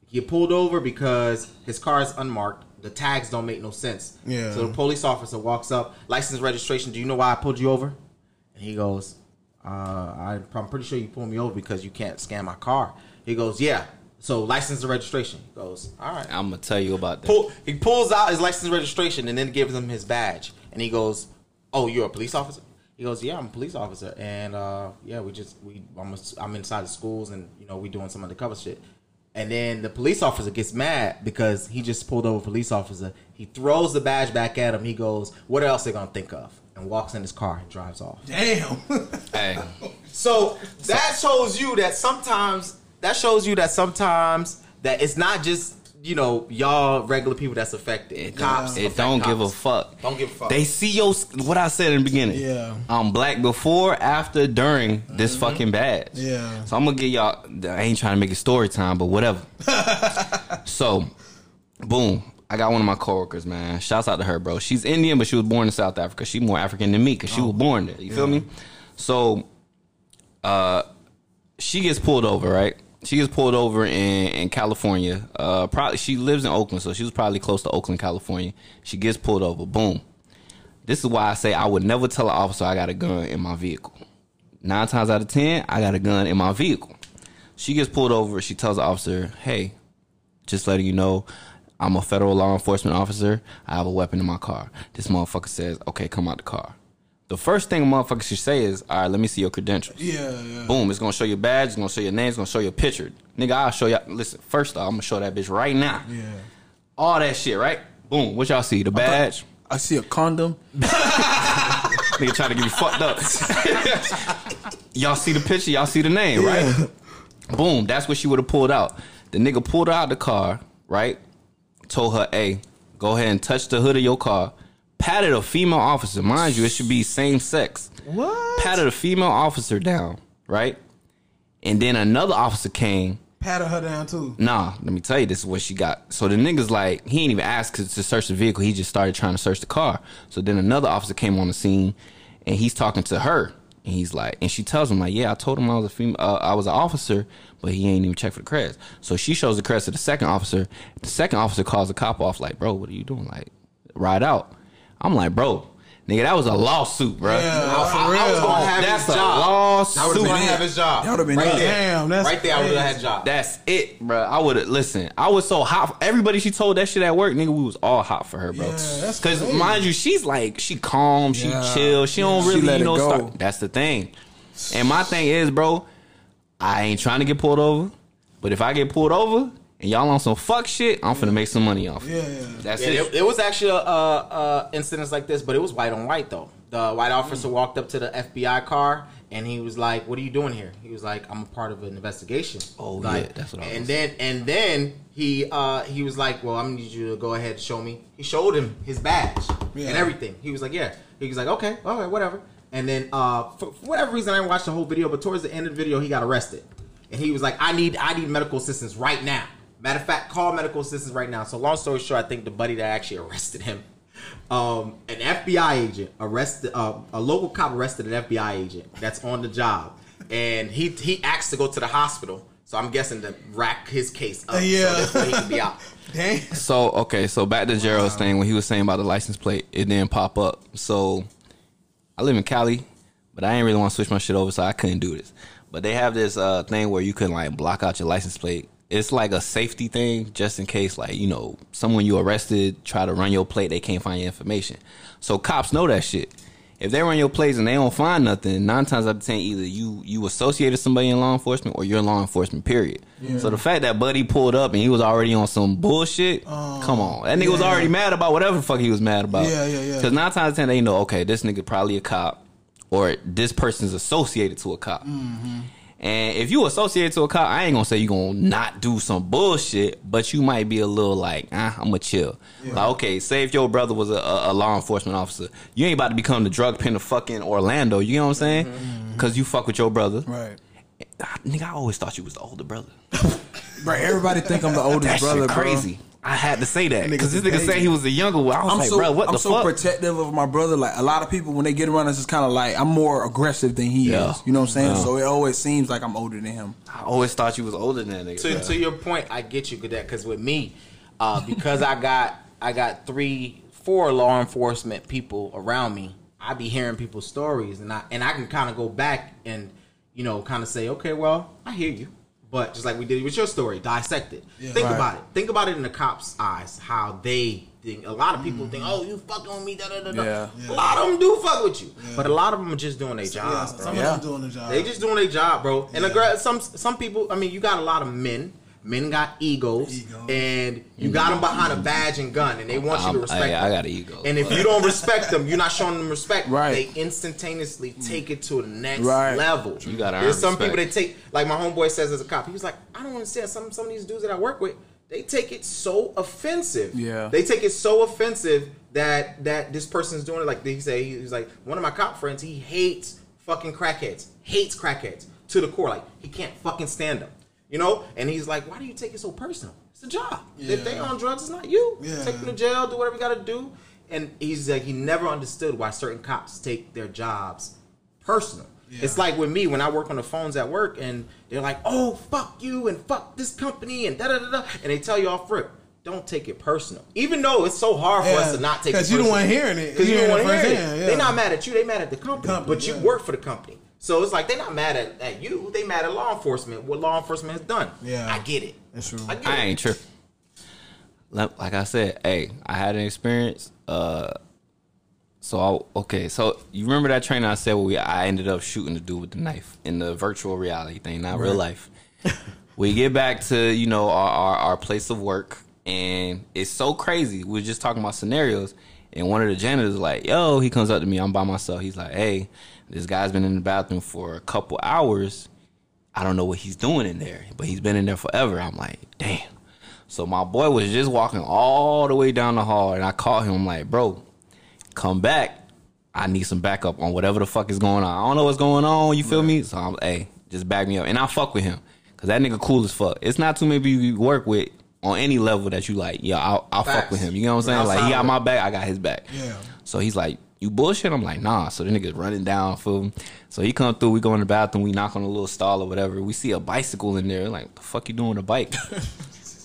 He get pulled over because his car is unmarked. The tags don't make no sense. Yeah. So the police officer walks up, license registration. Do you know why I pulled you over? And he goes, uh, I, I'm pretty sure you pulled me over because you can't scan my car. He goes, Yeah. So license and registration. He goes, All right I'm gonna tell you about that. pull, he pulls out his license registration and then gives him his badge. And he goes, "Oh, you're a police officer?" He goes, "Yeah, I'm a police officer." And uh, yeah, we just we I'm, I'm inside the schools and you know we doing some undercover shit. And then the police officer gets mad because he just pulled over a police officer. He throws the badge back at him. He goes, "What else they gonna think of?" And walks in his car and drives off. Damn. Hey, So that shows you that sometimes that shows you that sometimes that it's not just you know y'all regular people that's affected. it, cops, it affect don't give a fuck. Don't give a fuck. They see your what I said in the beginning. Yeah. I'm black before, after, during this fucking badge. Yeah. So I'm gonna give y'all. I ain't trying to make it story time, but whatever. so, boom. I got one of my coworkers, man. Shouts out to her, bro. She's Indian, but she was born in South Africa. She more African than me because she was born there. You feel me? So, uh, she gets pulled over, right? She gets pulled over in, in California. Uh, probably she lives in Oakland, so she was probably close to Oakland, California. She gets pulled over. Boom. This is why I say I would never tell an officer I got a gun in my vehicle. Nine times out of ten, I got a gun in my vehicle. She gets pulled over. She tells the officer, "Hey, just letting you know, I'm a federal law enforcement officer. I have a weapon in my car." This motherfucker says, "Okay, come out the car." The first thing a motherfucker should say is, "All right, let me see your credentials." yeah, yeah. Boom, it's gonna show your badge, it's gonna show your name, it's gonna show your picture. Nigga, I'll show y'all. Listen, first off, I'm gonna show that bitch right now. Yeah. All that shit, right? Boom, what y'all see? The badge. I see a condom. Nigga trying to get me fucked up. y'all see the picture, y'all see the name, right? Boom, that's what she would have pulled out. The nigga pulled her out the car, right? Told her, hey, go ahead and touch the hood of your car. Patted a female officer. Mind you, it should be same sex. What? Patted a female officer down, right? And then another officer came Patted her down too. Nah, let me tell you, this is what she got. So the nigga's like, he ain't even asked to search the vehicle. He just started trying to search the car. So then another officer came on the scene, and he's talking to her, And he's like, and she tells him like, yeah, I told him I was a female, uh, I was an officer, but he ain't even checked for the creds. So she shows the creds to the second officer. The second officer calls the cop off like, bro, what are you doing? Like, ride out. I'm like, bro, nigga, that was a lawsuit, bro. Yeah, I, for I- I was gonna have a job. That's his a job. lawsuit. I would have been it. have his job. That would've been right it. there. Damn, that's right there. I would have crazy. had job. That's it, bro. I would have listen. I was so hot. Everybody she told that shit at work, nigga, we was all hot for her, bro. Yeah, that's Because crazy. mind you, she's like she calm, she Yeah. chill, she don't She really, let you it know. go. Start, that's the thing. And my thing is, bro, I ain't trying to get pulled over, but if I get pulled over and y'all on some fuck shit, I'm finna make some money off. it. Yeah, yeah. That's Yeah, it. it, it was actually uh, uh, incidents like this, but it was white on white though. The white officer walked up to the FBI car and he was like, "What are you doing here?" He was like, "I'm a part of an investigation." Oh, Like, yeah, that's what I And then and then he uh, he was like, "Well, I'm gonna need you to go ahead and show me." He showed him his badge Yeah. and everything. He was like, "Yeah." He was like, "Okay, all right, whatever." And then uh, for, for whatever reason, I didn't watch the whole video, but towards the end of the video, he got arrested, and he was like, "I need I need medical assistance right now." Matter of fact, call medical assistance right now. So long story short, I think the buddy that actually arrested him, um, an FBI agent arrested uh, a local cop arrested an FBI agent that's on the job, and he he asked to go to the hospital. So I'm guessing to rack his case up, Yeah. so that he can be out. Damn. So okay, so back to Gerald's thing when he was saying about the license plate, it didn't pop up. So I live in Cali, but I ain't really want to switch my shit over, so I couldn't do this. But they have this uh, thing where you can like block out your license plate. It's like a safety thing, just in case, like you know, someone you arrested try to run your plate, they can't find your information. So cops know that shit. If they run your plates and they don't find nothing, nine times out of ten, either you you associated somebody in law enforcement or you're law enforcement. Period. So the fact that Buddy pulled up and he was already on some bullshit, come on, that nigga was already mad about whatever the fuck he was mad about. Yeah, yeah, yeah. Because nine times out of ten, they know okay, this nigga probably a cop or this person's associated to a cop. Mm-hmm. And if you associated to a cop, I ain't gonna say you gonna not do some bullshit, but you might be a little like, ah, I'm gonna chill. Like, okay, say if your brother was a, a, law enforcement officer, you ain't about to become the drug pin of fucking Orlando. You know what I'm saying? Mm-hmm. Because you fuck with your brother. Right. Ah, Nigga, I always thought you was the older brother. Bro, everybody think I'm the oldest brother, shit bro. Crazy. I had to say that because this nigga is said he was a younger one. I was I'm like, so bro, what I'm the so fuck? protective of my brother. Like a lot of people, when they get around us, it's kind of like I'm more aggressive than he Yeah. is. You know what I'm saying? Yeah. So it always seems like I'm older than him. I always thought you was older than that nigga. to, bro. to your point, I get you good that because with me, uh, because I got I got three, four law enforcement people around me. I be hearing people's stories, and I and I can kind of go back and you know kind of say, okay, well, I hear you, but just like we did with your story, dissect it. think Right. about it. Think about it in the cops' eyes, how they think. A lot of people think, mm-hmm. oh, you fucking with me, da da da da. Yeah. A lot of them do fuck with you, but a lot of them are just doing their Yeah, job. bro. some Yeah. of them doing the job. They just doing their job, bro. And Yeah. the girl, some some people. I mean, you got a lot of men. Men got egos, Egos. and you got them behind a mm-hmm. badge and gun, and they want you to respect. hey, them. I got an ego. And if you don't respect them, you're not showing them respect. Right. They instantaneously take it to the next Right. level. You gotta There's some respect. people that take, like my homeboy says as a cop. He was like, I don't understand. Some some of these dudes that I work with, they take it so offensive. Yeah. They take it so offensive that that this person's doing it. Like he say, he's like one of my cop friends. He hates fucking crackheads. Hates crackheads to the core. Like he can't fucking stand them. You know, and he's like, "Why do you take it so personal? It's a job. If they on drugs, it's not you. Yeah. Take them to jail, do whatever you got to do." And he's like, he never understood why certain cops take their jobs personal. Yeah. It's like with me when I work on the phones at work, and they're like, "Oh, fuck you and fuck this company and da da da da," and they tell you off rip. Don't take it personal, even though it's so hard for us to not take it 'cause you the personal. one hearing it. Because you You don't want to hear it. yeah. They're not mad at you; they mad at the company. Company, but you yeah. work for the company, so it's like they're not mad at, at you. They mad at law enforcement. What law enforcement has done. Yeah. I get it. That's true. I get I it. ain't tripping. Like like I said, hey, I had an experience. Uh, so I, okay, so you remember that training I said where we I ended up shooting the dude with the knife in the virtual reality thing, not real life. we get back to you know our, our our place of work, and it's so crazy. We are just talking about scenarios, and one of the janitors was like, "Yo," he comes up to me. I'm by myself. He's like, "Hey, this guy's been in the bathroom for a couple hours." I don't know what he's doing in there, but he's been in there forever. I'm like, damn. So my boy was just walking all the way down the hall, and I called him. I'm like, bro, come back. I need some backup on whatever the fuck is going on. I don't know what's going on. You feel me? So I'm, hey, just back me up, and I fuck with him because that nigga cool as fuck. It's not too many people you work with on any level that you like. Yeah, I'll, I'll fuck with him. You know what I'm saying? Like he got my back, I got his back. Yeah. So he's like, you bullshit. I'm like, nah. So the nigga's running down for him. So he come through. We go in the bathroom. We knock on a little stall or whatever. We see a bicycle in there. Like, the fuck you doing with a bike,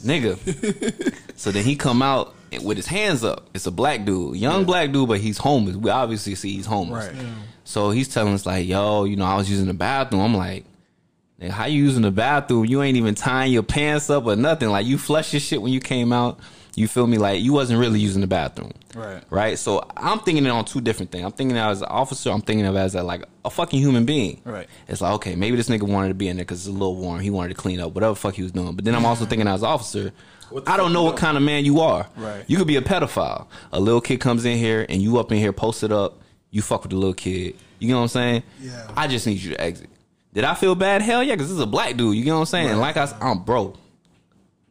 nigga? so then he come out with his hands up. It's a black dude, young black dude, but he's homeless. We obviously see he's homeless. Right. So he's telling us like, yo, you know, I was using the bathroom. I'm like. How you using the bathroom? You ain't even tying your pants up or nothing. Like you flush your shit when you came out. You feel me? Like you wasn't really using the bathroom. Right. Right. So I'm thinking it on two different things. I'm thinking of as an officer. I'm thinking of as a, like a fucking human being. Right. It's like okay, maybe this nigga wanted to be in there because it's a little warm. He wanted to clean up whatever fuck he was doing. But then I'm also thinking as an officer. I don't know what kind of man you are. Right. You could be a pedophile. A little kid comes in here and you up in here posted up. You fuck with the little kid. You know what I'm saying? Yeah. I just need you to exit. Did I feel bad? Hell yeah, because this is a black dude. You know what I'm saying? Like I'm bro,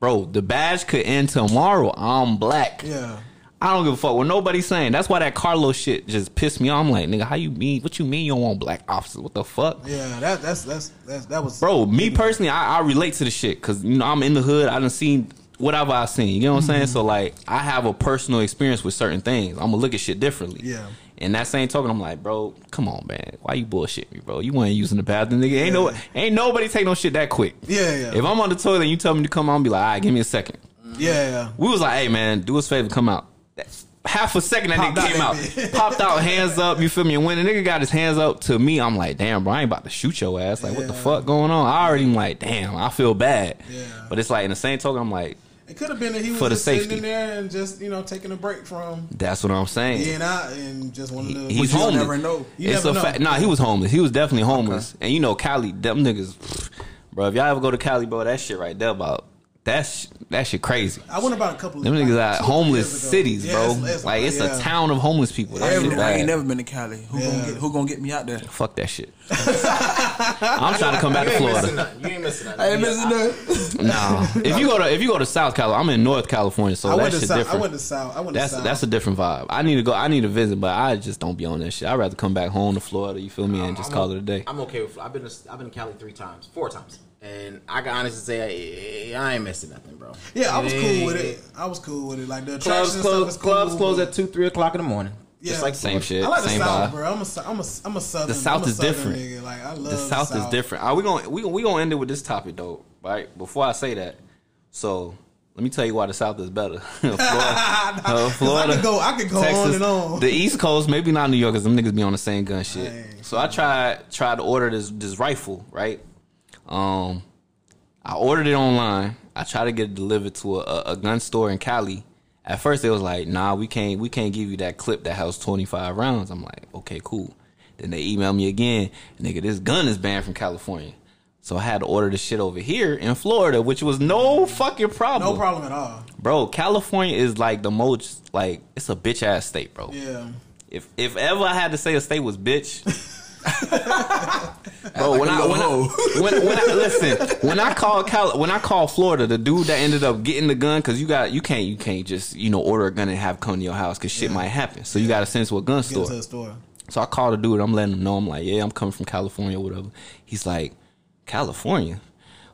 bro. The badge could end tomorrow. I'm black. Yeah. I don't give a fuck what nobody's saying. That's why that Carlos shit just pissed me off. I'm like, nigga, how you mean? What you mean you don't want black officers? What the fuck? Yeah, that that's that's, that's that was Bro, me personally, I, I relate to the shit because you know I'm in the hood. I done seen whatever I seen. You know what I'm saying? Mm-hmm. So like, I have a personal experience with certain things. I'm gonna look at shit differently. Yeah. And that same token, I'm like, bro, come on, man. Why you bullshit me, bro? You weren't using the bathroom, nigga. Ain't no, ain't nobody take no shit that quick. Yeah, yeah. If I'm on the toilet and you tell me to come out, be like, all right, give me a second. Yeah, yeah. We was like, hey man, do us a favor, come out. That's half a second that Popped nigga came that out, popped out, hands up. You feel me? And when the nigga got his hands up to me, I'm like, damn, bro, I ain't about to shoot your ass. Like, what the fuck going on? I already am like, damn, I feel bad. Yeah. But it's like in the same token, I'm like, It could have been that he was For the just sitting in there and just you know taking a break from that's what I'm saying. being out and just wanted to. He's you'll homeless. never know. You it's never a know. fact. Nah, he was homeless. He was definitely homeless. And you know, Cali, them niggas, pff, bro. If y'all ever go to Cali, bro, that shit right there about that's that shit crazy. I went about a couple. Them niggas like, are homeless years ago. cities, Yeah, bro. it's- it's- like it's yeah. a town of homeless people. That I, shit ain't, I ain't never been to Cali. Who Yeah. gonna get who gonna get me out there? Fuck that shit. I'm trying to come back to You missing Florida. You ain't missing nothing. I ain't missing that. Nah, if you go to if you go to South California, I'm in North California, so I that shit south. different. I went to south. I went that's to south. that's a different vibe. I need to go. I need to visit, but I just don't be on that shit. I'd rather come back home to Florida. You feel me? And just I'm call o- it a day. I'm okay with. I've been to, I've been to Cali three times, four times, and I can honestly say I, I ain't missing nothing, bro. yeah, I was cool with it. I was cool with it. Like the Clubs attraction close. stuff is cool. Clubs close at two, three o'clock in the morning. Yeah. Just like Same shit. I like the south, vibe. bro. I'm a, Sou- I'm a, I'm a southern. The South I'm a is different. Nigga. Like I love the South is different. Are we going we gonna, we gonna end it with this topic though, right? Before I say that, so let me tell you why the South is better. Florida, uh, Florida, I could go. I could go on and on. The East Coast, maybe not New York, because them niggas be on the same gun shit. Dang. So I tried tried to order this this rifle, right? Um, I ordered it online. I tried to get it delivered to a, a, gun store in Cali. At first, they was like, "Nah, we can't we can't give you that clip that has twenty five rounds." I'm like, "Okay, cool." Then they emailed me again, nigga, this gun is banned from California. So I had to order the shit over here in Florida, which was no fucking problem. No problem at all. Bro, California is like the most like it's a bitch ass state, bro. Yeah. If if ever I had to say a state was bitch, bro. when, a I, little when. I, when when I listen, when I call Cal, when I call Florida, the dude that ended up getting the gun because you got you can't you can't just you know order a gun and have it come to your house because shit might happen. So you got to send it to a gun Get store. into the store. So I called the dude. I'm letting him know. I'm like, yeah, I'm coming from California, or whatever. He's like, California.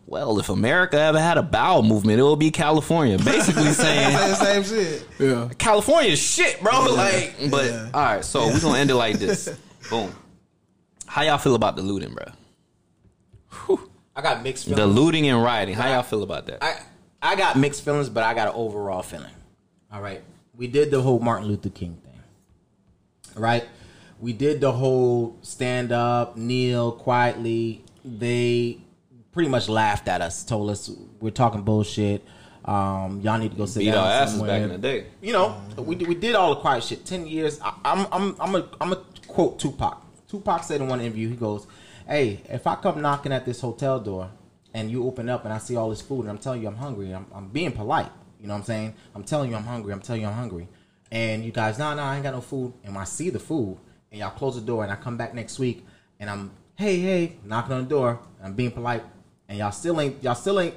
Well, if America ever had a bowel movement, it would be California. Basically saying Same, same shit. Yeah. California shit, bro. Like, but Yeah. all right, so we're gonna end it like this. Boom. How y'all feel about the looting, bro? I got mixed feelings. The looting and rioting. How y'all feel about that? I I got mixed feelings, but I got an overall feeling. All right, we did the whole Martin Luther King thing. All right, we did the whole stand up, kneel quietly. They pretty much laughed at us, told us we're talking bullshit. Um, y'all need to go sit Beat down our asses somewhere. back in the day. You know, we we did all the quiet shit. Ten years. I, I'm I'm I'm a I'm a quote Tupac. Tupac said in one interview, he goes, "Hey, if I come knocking at this hotel door and you open up and I see all this food and I'm telling you I'm hungry, I'm I'm being polite. You know what I'm saying? I'm telling you I'm hungry. I'm telling you I'm hungry, and you guys, nah, nah, I ain't got no food. And when I see the food and y'all close the door and I come back next week and I'm hey hey knocking on the door I'm being polite and y'all still ain't y'all still ain't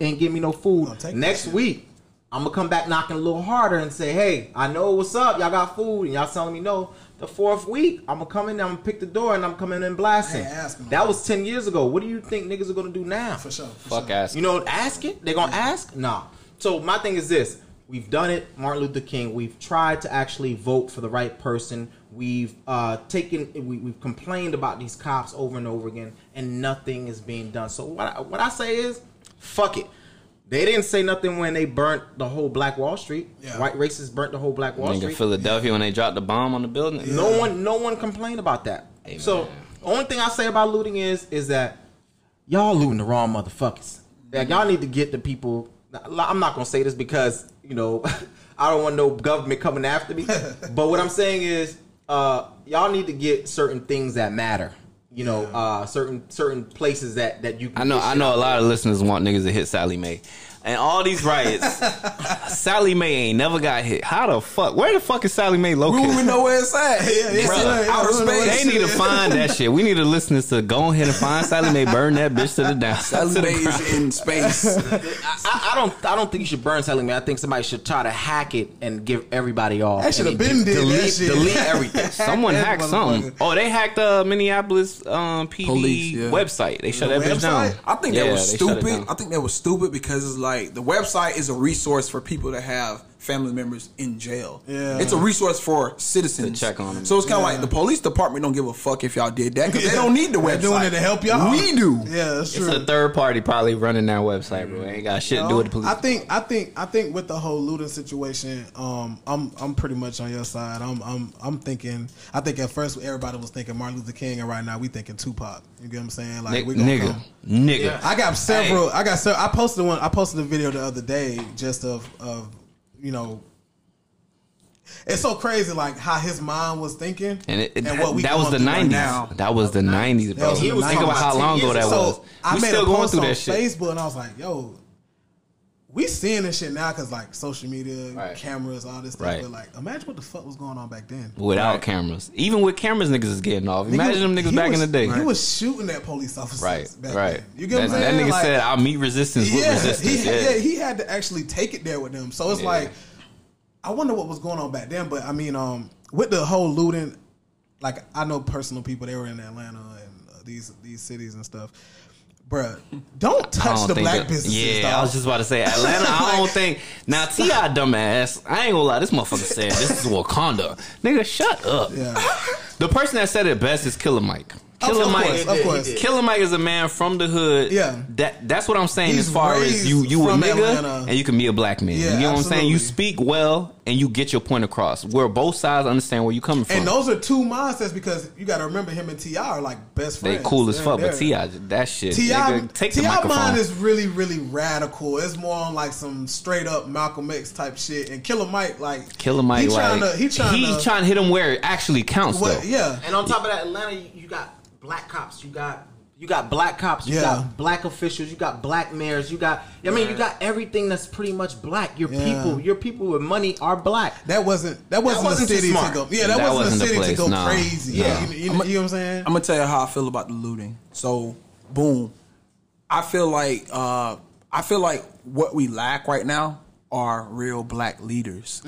ain't give me no food. Next week I'm gonna come back knocking a little harder and say, "Hey, I know what's up. Y'all got food, and y'all telling me no." The fourth week, I'm gonna come in, I'm gonna pick the door, and I'm coming in blasting. I ain't asking That was ten years ago. What do you think niggas are gonna do now? For sure. For Fuck sure. ass. You know, ask it. They gonna ask? Nah. So my thing is this: we've done it. Martin Luther King. We've tried to actually vote for the right person. We've uh, taken, we, we've complained about these cops over and over again, and nothing is being done. So what I, what I say is, fuck it. They didn't say nothing when they burnt the whole Black Wall Street. Yeah. White racists burnt the whole Black Wall Nigga, Street. Philadelphia when they dropped the bomb on the building. No one, no one complained about that. Amen. So, only thing I say about looting is, is that y'all looting the wrong motherfuckers. Like y'all need to get the people. I'm not gonna say this because you know I don't want no government coming after me. but what I'm saying is, uh, y'all need to get certain things that matter. You know, uh, certain certain places that that you. Can I know. I know a lot of listeners want niggas to hit Sallie Mae, and all these riots. Sallie Mae ain't never got hit. How the fuck? Where the fuck is Sallie Mae We don't located? even know where it's at. Yeah, yeah, It's Brother, in outer I don't know space. They need to find that shit. We need the listeners to go ahead and find Sallie Mae, burn that bitch to the down. Sally to Mae is in space. I, I don't. I don't think you should burn Sally me. I think somebody should try to hack it and give everybody off. That should have been did that delete, shit. delete everything. Someone That hacked something. Oh, they hacked uh, Minneapolis um, PD Police, yeah. website. They shut The that bitch down. I think Yeah, that was they shut stupid. I think that was stupid because it's like the website is a resource for people to have family members in jail. Yeah. It's a resource for citizens. To check on them. So it's kind of Yeah. like the police department don't give a fuck if y'all did that because they don't need the They're website. doing it to help y'all. We do. Yeah, that's It's a third party probably running that website, bro. Ain't got shit to do with the police. I think I think I think with the whole looting situation, um, I'm I'm pretty much on your side. I'm I'm I'm thinking. I think at first everybody was thinking Martin Luther King, and right now we thinking Tupac. You get what I'm saying? Like Ni- we gonna nigga, come- nigga. I got several. I got. so I posted one. I posted a video the other day just of of you know. It's so crazy, like how his mind was thinking, And it, it- what we that was the right nineties. now. that was the nineties, bro. was Think 90s. about how long ago that So was. I We made still a going post through on that shit. Facebook, and I was like, "Yo, we seeing this shit now because like social media, Right. cameras, all this stuff. Right. But like, imagine what the fuck was going on back then. Without Right. cameras, even with cameras, niggas is getting off. Nigga Imagine them niggas back was- in the day. He was shooting at police officers. Right, back right. Then. You get that, what I'm saying? that nigga Like, said, "I'll meet resistance with yeah, resistance." He, yeah. yeah, he had to actually take it there with them. So it's Yeah. like, I wonder what was going on back then. But I mean, um, with the whole looting, like I know personal people. They were in Atlanta and uh, these these cities and stuff. Bruh, don't touch don't the think black that- businesses. Yeah, dog. I was just about to say Atlanta. I don't think now T.I. dumbass. I ain't gonna lie. This motherfucker said this is Wakanda. Nigga, shut up. Yeah. The person that said it best is Killer Mike. Of Killer course, Mike. of course. Killer Mike is a man from the hood. Yeah. That that's what I'm saying He's as far as you you a nigga Atlanta. and you can be a black man. Yeah, you know what I'm saying? You speak well and you get your point across. Where both sides understand where you're coming from. And those are two mindsets because you got to remember him and T.I. are like best friends. they friends. cool as fuck, but T.I. that shit. T.I., nigga, take the T.I. mind is really, really radical. It's more on like some straight up Malcolm X type shit. And Killer Mike, like Killer Mike, he like trying to, he trying he's to, trying to hit him where it actually counts. what, though. yeah. And on top of that, Atlanta, you, you got black cops. You got you got black cops. You Yeah. got black officials. You got black mayors. You got. I mean, you got everything that's pretty much black. Your Yeah. people, your people with money are black. That wasn't that wasn't, wasn't a city to smart. go. Yeah, that, That wasn't, wasn't a the city to go nah. crazy. Yeah. You, you, you know what I'm saying? I'm gonna tell you how I feel about the looting. So, boom. I feel like uh, I feel like what we lack right now are real black leaders.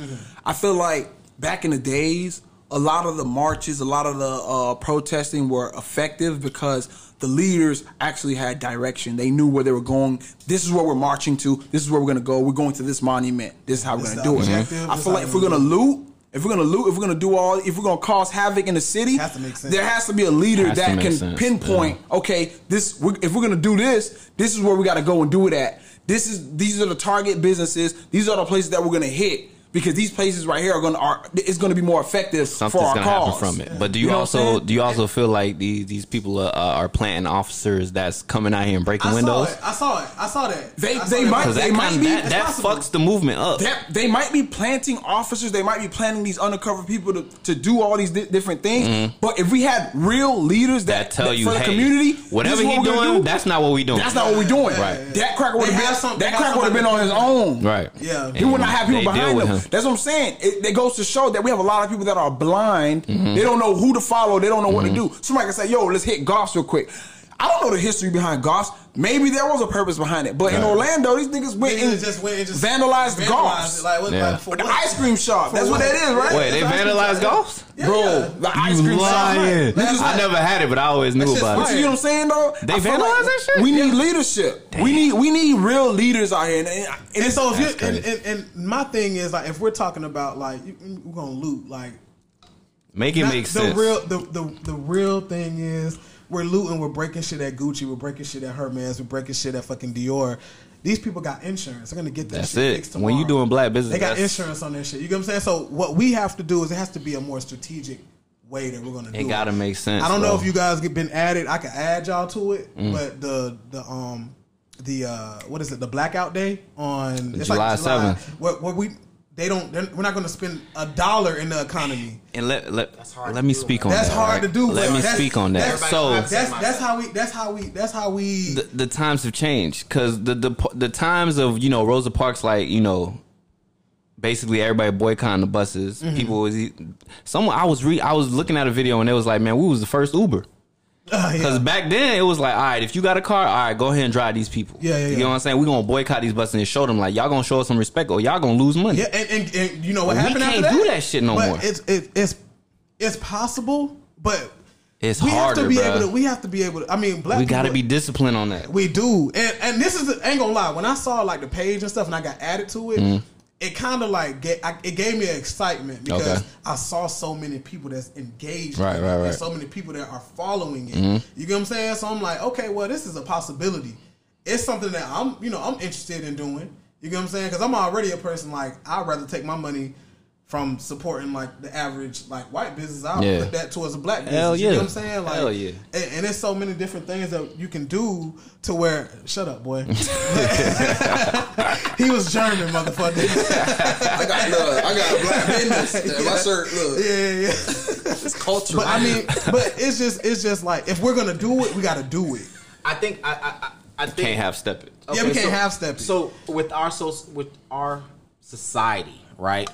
I feel like back in the days, a lot of the marches, a lot of the uh, protesting were effective because the leaders actually had direction. They knew where they were going. This is where we're marching to. This is where we're gonna go. We're going to this monument. This is how we're gonna do our it. objective. I feel like if we're we're gonna gonna loot. If we're gonna loot, if we're gonna do all, if we're gonna cause havoc in the city, Has to make sense. there has to be a leader that can sense, pinpoint. Okay, this we're, if we're gonna do this, this is where we got to go and do it at. This is these are the target businesses. These are the places that we're gonna hit because these places right here are gonna are it's gonna be more effective Something's for our gonna cause. from it. But do you, You know also do you also feel like these these people are, are planting officers that's coming out here and breaking I windows? saw. I saw it. I saw that. They- saw they that. might- They might kind be- that, that fucks the movement up. That, they might be planting officers. They might be planting these undercover people to, to do all these di- different things. But if we had real leaders that, Mm-hmm. that tell you, for the hey, community, whatever this is he what we're doing, do. that's not what we doing. That's not what we're doing. Right. That cracker would have have been that have cracker would have been on his own. right. Yeah. He would not have people behind with him. That's what I'm saying. It, it goes to show that we have a lot of people that are blind. Mm-hmm. They don't know who to follow. They don't know what to do. Somebody can say, "Yo, let's hit golf real quick." I don't know the history behind Goss. Maybe there was a purpose behind it, but in Orlando, these niggas went Niggas and just went and just vandalized the Goss. Like, what, Yeah. like, for the ice cream shop. For That's what what? that is, right? Wait, they That's vandalized shop. golf? Yeah, Bro, yeah. the ice cream shop. Niggas I never had it, but I always knew shit's about But it. you know what I'm saying though? They I feel vandalized that shit? We need leadership. We need we need real leaders out here. And, and, and And so if you and, and, and my thing is like if we're talking about like we're gonna loot like Make it not- make the sense. real the, the the real thing is we're looting we're breaking shit at Gucci we're breaking shit at Hermes we're breaking shit at fucking Dior. These people got insurance. They're gonna get that That's shit it. fixed When you doing black business, they got insurance on their shit. You get what I'm saying? So what we have to do is it has to be a more strategic way that we're gonna do it. It gotta make sense, I don't know bro. Mm. if you guys get been added. I can add y'all to it, but the the um the uh what is it? The blackout day on it's July like July 7th. Where, where we they don't they're, we're not gonna spend a dollar in the economy. and let let, hard let me do, speak man. on That's that. hard to do. Let bro. me That's- speak on that. that's- So that's that's how we that's how we that's how we the, the times have changed because the, the the times of you know Rosa Parks like you know basically everybody boycotting the buses. Mm-hmm. People was e, someone I was re I was looking at a video and it was like man we was the first Uber uh, because yeah. back then it was like all right if you got a car all right go ahead and drive these people Yeah, yeah, yeah. you know what I'm saying we gonna boycott these buses and show them like y'all gonna show us some respect or y'all gonna lose money yeah and, and, and you know what We happened can't after do that shit no But more. It's it, it's it's possible, but it's we harder have to be bruh. able to we have to be able to I mean black we gotta be disciplined on that We do, and and this is I ain't gonna lie. When I saw like the page and stuff, and I got added to it, Mm-hmm. It kind of like get, I, it gave me excitement because Okay. I saw so many people that's engaged, Right, right, right. and so many people that are following it. Mm-hmm. You get what I'm saying? So I'm like, okay, well, this is a possibility. It's something that I'm, you know, I'm interested in doing. You get what I'm saying? Because I'm already a person like I'd rather take my money. From supporting like the average like white business, I'll Yeah. put that towards a black business. Hell You know what I'm saying? Like, Hell yeah. and, and there's so many different things that you can do to where shut up boy he was german motherfucker I got look, I got black business. My shirt, look, yeah yeah yeah it's cultural. but i mean but it's just it's just like if we're gonna do it we gotta do it I think I I, I- I think can't half step it Yeah, we can't half-step it. So with our so with our society, right?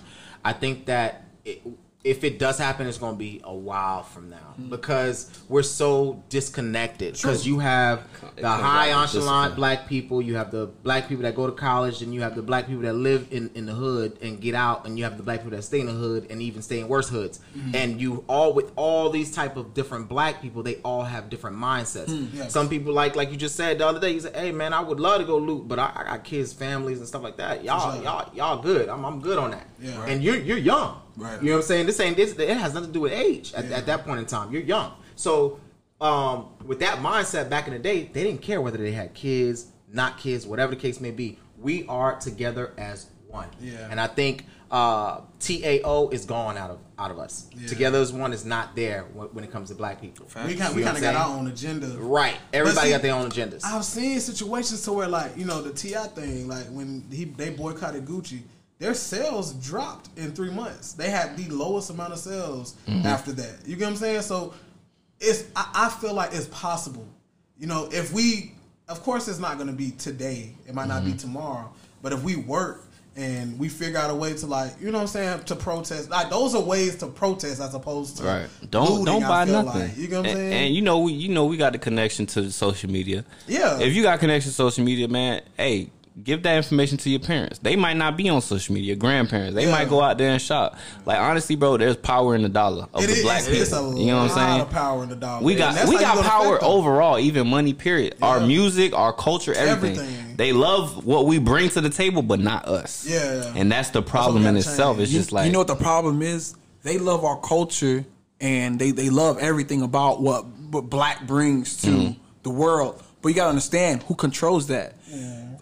I think that it, if it does happen, it's going to be a while from now Mm. because we're so disconnected. Because you have the high down to echelon discipline. black people, you have the black people that go to college, and you have the black people that live in, in the hood and get out, and you have the black people that stay in the hood and even stay in worse hoods. Mm-hmm. And you all with all these type of different black people, they all have different mindsets. Mm, yes. Some people like like you just said the other day. You said, "Hey man, I would love to go loot, but I, I got kids, families, and stuff like that. Y'all, sure. y'all, y'all good. I'm, I'm good on that. Yeah. And you're you're young. Right. You know what I'm saying? This ain't this. It has nothing to do with age at, Yeah. at that point in time. You're young. So um, with that mindset back in the day, they didn't care whether they had kids, not kids, whatever the case may be. We are together as one. Yeah. And I think uh, TAO is gone out of out of us. Yeah. Together as one is not there when, when it comes to black people. we kind You we know kind of got I'm our own agenda Right. Everybody see, got their own agendas. I've seen situations to where like you know the T.I. thing, like when he they boycotted Gucci, their sales dropped in three months. They had the lowest amount of sales Mm-hmm. after that. You get what I'm saying? So it's I, I feel like it's possible. You know, if we, of course, it's not going to be today. It might not Mm-hmm. be tomorrow. But if we work. And we figure out a way to like, you know what I'm saying, to protest. Like those are ways to protest as opposed to Right. Don't looting, don't buy nothing. like. You know what I'm saying? And you know we you know we got the connection to social media. Yeah. If you got connection to social media, man, hey, give that information to your parents. They might not be on social media. Grandparents. They Yeah. might go out there and shop. Like honestly, bro, there's power in the dollar of It the is- black people. you know what I'm lot saying? of power in the dollar. We got we got power overall, even money. Period. Our music, our culture, everything. Everything. They love what we bring to the table, but not us. Yeah, yeah. and that's the problem we in itself. change. It's you, just like you know what the problem is? They love our culture and they, they love everything about what what black brings to Mm-hmm. the world. But you gotta understand who controls that.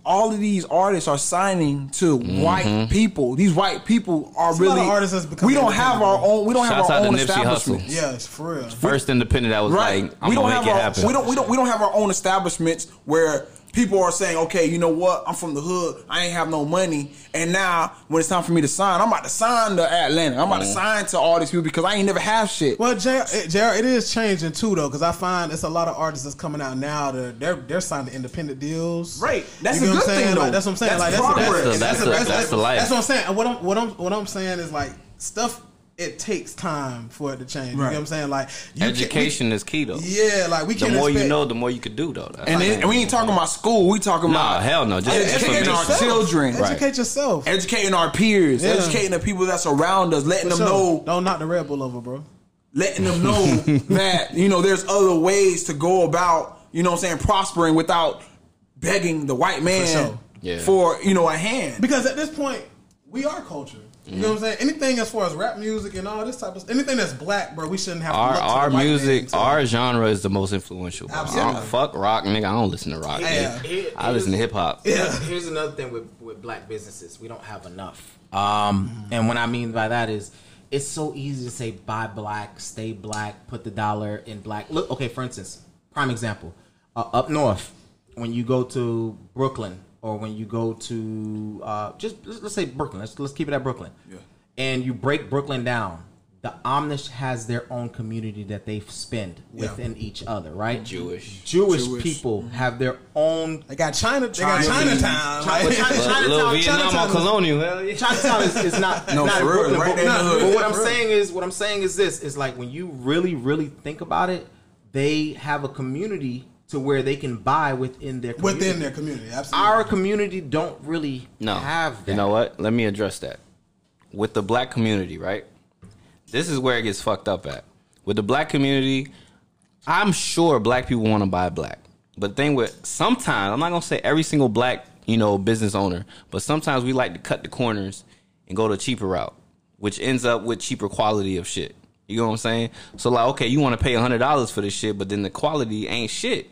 All of these artists are signing to Mm-hmm. white people. These white people are There's really. artists that's we don't have our own. We don't Shouts have our own Nipsey Hussle. establishments. Yeah, it's for real. first independent that was Right. like, I'm we don't gonna have make it our happen. we don't we don't we don't have our own establishments where people are saying, okay, you know what? I'm from the hood. I ain't have no money, and now when it's time for me to sign, I'm about to sign to Atlanta. I'm about to mm-hmm. sign to all these people because I ain't never have shit. Well, JR, eh, it- JR, it is changing too, though, because I find it's a lot of artists that's coming out now. That they're they're signing independent deals. Right. That's You a know what good I'm saying? thing, Like, that's what I'm saying. That's like that's progress. that's, That's the- that's the life. That's what I'm saying. What I'm what I'm what I'm saying is like stuff. It takes time for it to change. You know what I'm saying? Like you can't- Education is key though. yeah, like we The can't The more you know, the more you could do though. That's And, like- then, and we ain't talking about school. We talking Nah, about hell no. Just educating educate our yourself. children, Right. Educate yourself. educating our peers, Yeah. educating the people that's around us, letting For them sure. know Don't knock the Red Bull over, bro. letting them know that you know there's other ways to go about you know what I'm saying prospering without begging the white man For sure. Yeah. for you know a hand. Because at this point, we are culture. You know what I'm saying? Anything as far as rap music and all this type of anything that's black, bro, we shouldn't have Our to our the music, our genre is the most influential. Bro. I Absolutely. don't fuck rock, nigga. I don't listen to rock. Yeah. nigga. Here- I listen to hip hop. Yeah. Here's another thing with, with black businesses. We don't have enough. Um, and what I mean by that is it's so easy to say buy black, stay black, put the dollar in black. Look, okay, for instance, prime example. Uh, up north, when you go to Brooklyn or when you go to uh, just let's, let's say Brooklyn, let's let's keep it at Brooklyn. Yeah. And you break Brooklyn down. The Amish has their own community that they spend Yeah. within each other, right? Jewish. Jewish, Jewish. people have their own They got China. They got Chinatown. China- like- China- Little, little Chinatown- Vietnam Chinatown on is- colonial. Hell yeah. Chinatown is, is not No, not for real, Brooklyn, right but, there in the hood. but what I'm saying is what I'm saying is this is like when you really really think about it, they have a community to where they can buy within their community. within their community. Absolutely. Our community don't really No. have that. You know what? Let me address that. With the black community, right? This is where it gets fucked up at. With the black community, I'm sure black people want to buy black. But the thing with sometimes, I'm not gonna say every single black, you know, business owner, but sometimes we like to cut the corners and go the cheaper route, which ends up with cheaper quality of shit. You know what I'm saying? So like, okay, you want to pay hundred dollars for this shit, but then the quality ain't shit.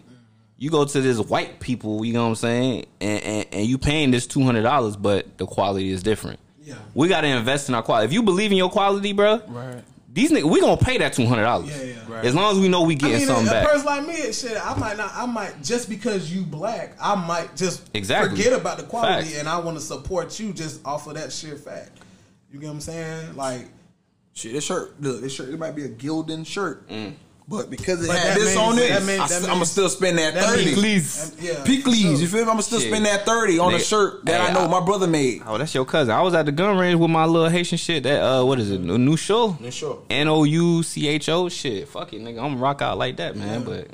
You go to this white people, you know what I'm saying, and, and, and you paying this two hundred dollars, but the quality is different. Yeah. we got to invest in our quality. If you believe in your quality, bro, Right. These niggas, we gonna pay that two hundred dollars. Yeah, yeah. Right. As long as we know we getting I getting mean, something a back. person like me, shit, I might not. I might just because you black, I might just Exactly. forget about the quality, Facts. and I want to support you just off of that sheer fact. You get what I'm saying? Like, Shit, this shirt, look, this shirt, it might be a Gildan shirt, Mm. But because it But had this means- on it, means- I, am gonna still spend that, that thirty. means- Please. yeah, Peeklees, you feel me? I'm gonna still Shit. spend that thirty on a shirt that hey, I know I- my brother made. Oh, that's your cousin. I was at the gun range with my little Haitian shit. That uh, what is it? New show. New show. N o u c h o. Shit, fuck it, nigga. I'm gonna rock out like that, man. But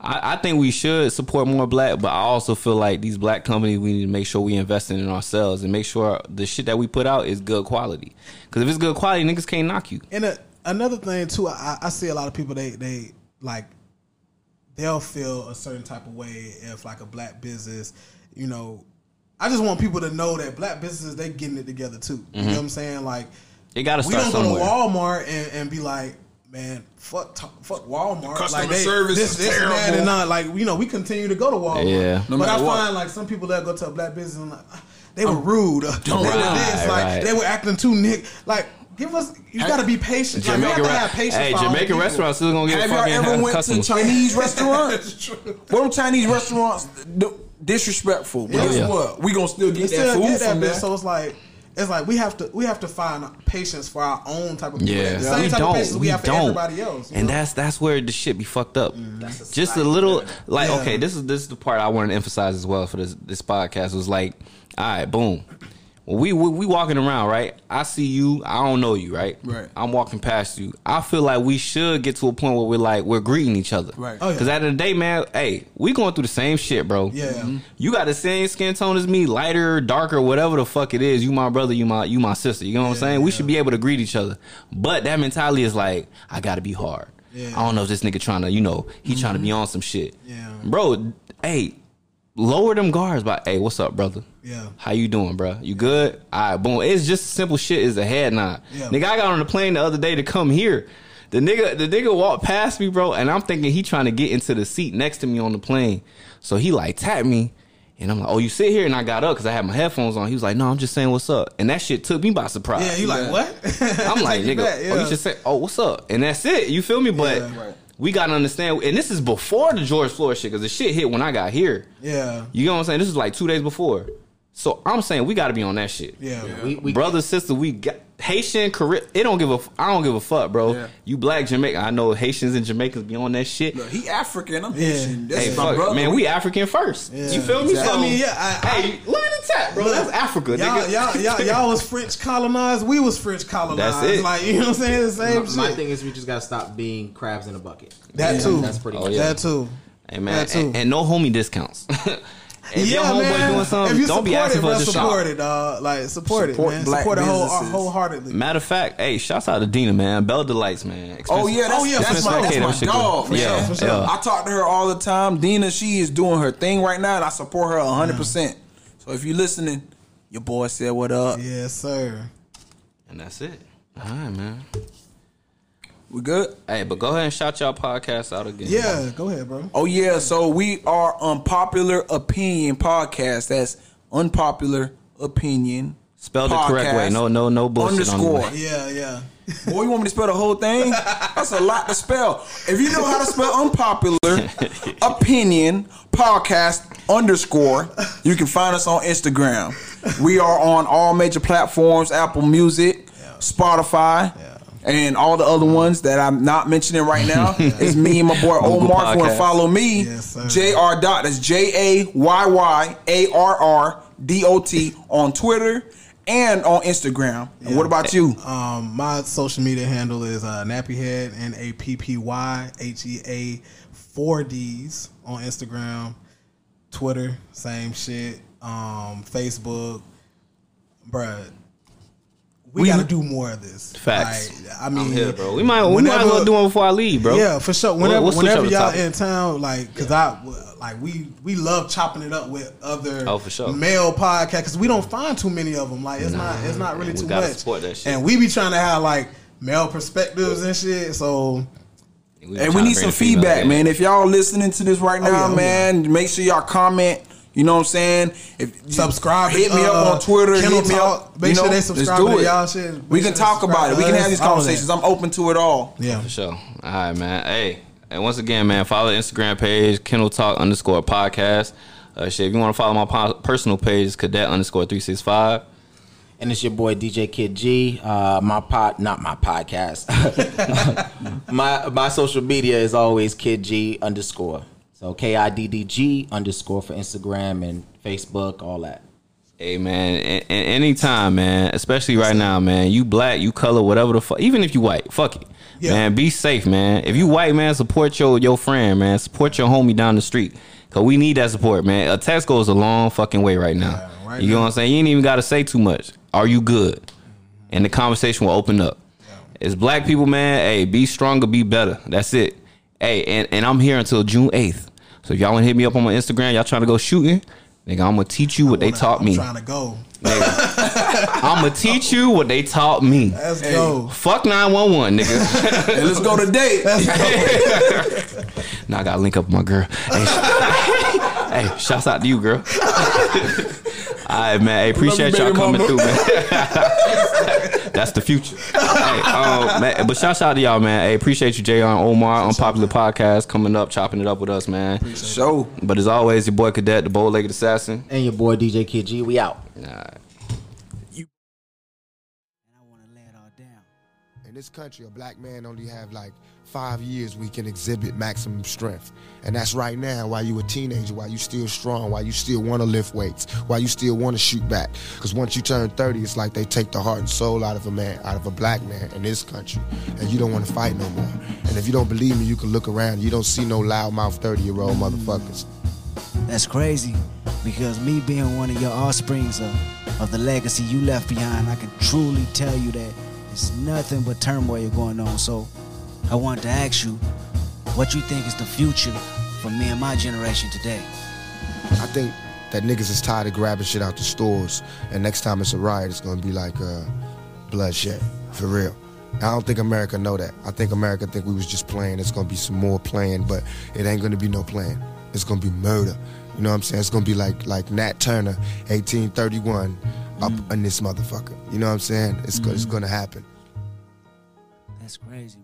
I, I think we should support more black. But I also feel like these black companies, we need to make sure we investing in ourselves and make sure the shit that we put out is good quality. Because if it's good quality, niggas can't knock you. and a, another thing too, I, I see a lot of people they they like they'll feel a certain type of way if like a black business, you know. I just want people to know that black businesses they getting it together too. You know what I'm saying? Like It got to we don't somewhere. go to Walmart and, and be like, man, fuck, t- fuck Walmart. Customer like they, service this, is this and that, and not like you know we continue to go to Walmart. Yeah. No but I what. find like some people that go to a black business and like they were rude. They were Right, this, like right. they were acting too nick. Like give us, you got to be patient. Like, we have to have patience. hey, for our own Jamaican restaurants still gonna get Have y'all fucking ever went customers. to Chinese restaurants? What them Chinese restaurants d- disrespectful? But Yeah. guess oh, Yeah. what? We gonna still get still that food get that from there. so it's like. It's like we have to we have to find patience for our own type of people. Yeah, the same we type don't. of patience we, we have for don't. everybody else. and know? that's that's where the shit be fucked up. Mm-hmm. That's a Just a little, living. like Yeah. okay, this is this is the part I want to emphasize as well for this this podcast. Was like, all right, boom. Well, we, we we walking around, right? I see you. I don't know you, right? Right. I'm walking past you. I feel like we should get to a point where we're like we're greeting each other, Right. Oh, yeah. Because at the end of the day, man, hey, we going through the same shit, bro. Yeah. Mhm. You got the same skin tone as me, lighter, darker, whatever the fuck it is. You my brother, you my you my sister. You know what I'm Yeah, saying? We yeah. should be able to greet each other. But that mentality is like, I gotta be hard. Yeah. I don't know if this nigga trying to, you know, he trying to be on some shit. Yeah. Bro, hey, lower them guards by hey, what's up, brother? Yeah. How you doing, bro? You good? All right, boom. It's just simple shit as a head nod. Yeah. Nigga, I got on the plane the other day to come here. The nigga, the nigga walked past me, bro, and I'm thinking he trying to get into the seat next to me on the plane. So he like tapped me, and I'm like, "Oh, you sit here?" And I got up because I had my headphones on. He was like, "No, I'm just saying what's up," and that shit took me by surprise. Yeah, you like what? I'm like, Take you nigga, back, oh, you should say, oh, what's up? And that's it. You feel me? But Yeah. Right. We gotta understand, and this is before the George Floyd shit, because the shit hit when I got here. yeah, You know what I'm saying? This is like two days before. So I'm saying we gotta be on that shit. yeah, We, we Brother, sister, we got Haitian, Carib, it don't give a. f- I don't give a fuck, bro. Yeah. You black Jamaican. I know Haitians and Jamaicans be on that shit. Look, he African. I'm Yeah. Haitian. That's Hey, my fuck, brother. man, we African first. Yeah. You feel me? Exactly. So, I mean, yeah, I- I- hey, look at the tap, bro. That's Africa, Y'all, nigga. y'all, y'all, y'all was French colonized. We was French colonized. That's it. Like you know what I'm saying? The same My, shit. my thing is, we just gotta stop being crabs in a bucket. that Yeah, too. That's pretty. Oh, much yeah. That too. Hey man, That too. and, and no homie discounts. if your yeah, homeboy man. doing something, if you don't be support asking it, for bro, us support shop. it, dog. Like support, Support it, man. black support it whole, wholeheartedly. Matter of fact, hey, shouts out to Dina, man. Bell Delights, man. Oh yeah, that's, Oh, yeah, that's for my, that's my dog, good. man. Yeah, for sure. yeah. I talk to her all the time. Dina, she is doing her thing right now, and I support her hundred mm. percent. So if you're listening, your boy said what up. Yes, sir. And that's it. All right, man. We good? Hey, but go ahead and shout y'all podcast out again. Yeah, go ahead, bro. Oh yeah, so we are unpopular opinion podcast. That's unpopular opinion. Spelled the correct way. No, no, no bullshit on the Underscore. way. Yeah, yeah. Boy, you want me to spell the whole thing? That's a lot to spell. If you know how to spell unpopular opinion podcast underscore, you can find us on Instagram. We are on all major platforms: Apple Music, Spotify. And all the other ones that I'm not mentioning right now It's me and my boy Google Omar. If you want to follow me, Yes, sir. Jr. Dot. That's J A Y Y A R R D O T on Twitter and on Instagram. And what about you? Um, my social media handle is uh, Nappyhead N A P P Y H E A four D's on Instagram, Twitter, same shit. Um, Facebook, bruh. We, We- got to do more of this. Facts. Like, I mean, I'm here, bro. We might, we might as well do it before I leave, bro. Yeah, for sure. We'll- Whenever, we'll whenever y'all topic. in town, like, cause I like we we love chopping it up with other Oh, for sure. male podcasts because we don't find too many of them. Like, it's not it's not really we too gotta much. support that shit. And we be trying to have like male perspectives and shit. So We And we need some feedback, man. If y'all listening to this right oh, now, oh, yeah, oh, man, make sure y'all comment. You know what I'm saying? If subscribe. hit me uh, up on Twitter. Hit me Talk. up. Make you sure know, they let's subscribe do it. y'all shit. We can sure talk about it. We can have these to us, all of conversations. I'm open to it all. Yeah. For sure. All right, man. Hey, and once again, man, follow the Instagram page, Kennel Talk underscore podcast. Uh, shit, if you want to follow my po- personal page, it's cadet underscore three six five. And it's your boy DJ Kidd G. Uh, my pod, not my podcast. my my social media is always Kidd G underscore. So K I D D G underscore for Instagram and Facebook, all that. Hey man, a- a- anytime, man. Especially right now, man. You black, you color, whatever the fuck. Even if you white, fuck it, Yeah. man. Be safe, man. If you white, man, support your your friend, man. Support your homie down the street, cause we need that support, man. A text goes a long fucking way right now. Yeah, right you know what I'm saying? You ain't even got to say too much. Are you good? And the conversation will open up. As black people, man, hey, be stronger, be better. That's it. Hey, and, and I'm here until June 8th. So if y'all want to hit me up on my Instagram, y'all trying to go shooting, nigga, I'm gonna teach you what they Wanna- taught I'm me. trying to go. Nigga, I'm gonna teach you what they taught me. Let's go. Fuck 911, nigga. Hey, let's go to date. now I gotta link up with my girl. Hey, hey, shouts out to you, girl. All right, man. Hey, appreciate y'all coming mama. through, man. That's the future. hey, um, man, but shout out to y'all, man. Hey, appreciate you, Jay on Omar, Unpopular Podcast, coming up, chopping it up with us, man. Show. But as always, your boy Cadet, the bow-legged assassin. And your boy DJ Kidd G. We out. All right. And I want to lay it all down. In this country, a black man only have like five years we can exhibit maximum strength. And that's right now while you a teenager, while you still strong, while you still want to lift weights, while you still want to shoot back. Because once you turn 30, it's like they take the heart and soul out of a man, out of a black man in this country. And you don't want to fight no more. And if you don't believe me, you can look around. You don't see no loudmouth 30-year-old motherfuckers. That's crazy because me being one of your offsprings of, of the legacy you left behind, I can truly tell you that it's nothing but turmoil going on. So I wanted to ask you what you think is the future for me and my generation today. I think that niggas is tired of grabbing shit out the stores, and next time it's a riot, it's gonna be like uh, bloodshed, for real. I don't think America know that. I think America think we was just playing. It's gonna be some more playing, but it ain't gonna be no playing. It's gonna be murder. You know what I'm saying? It's gonna be like like Nat Turner, 1831, up in this motherfucker. You know what I'm saying? It's go- it's gonna happen. That's crazy.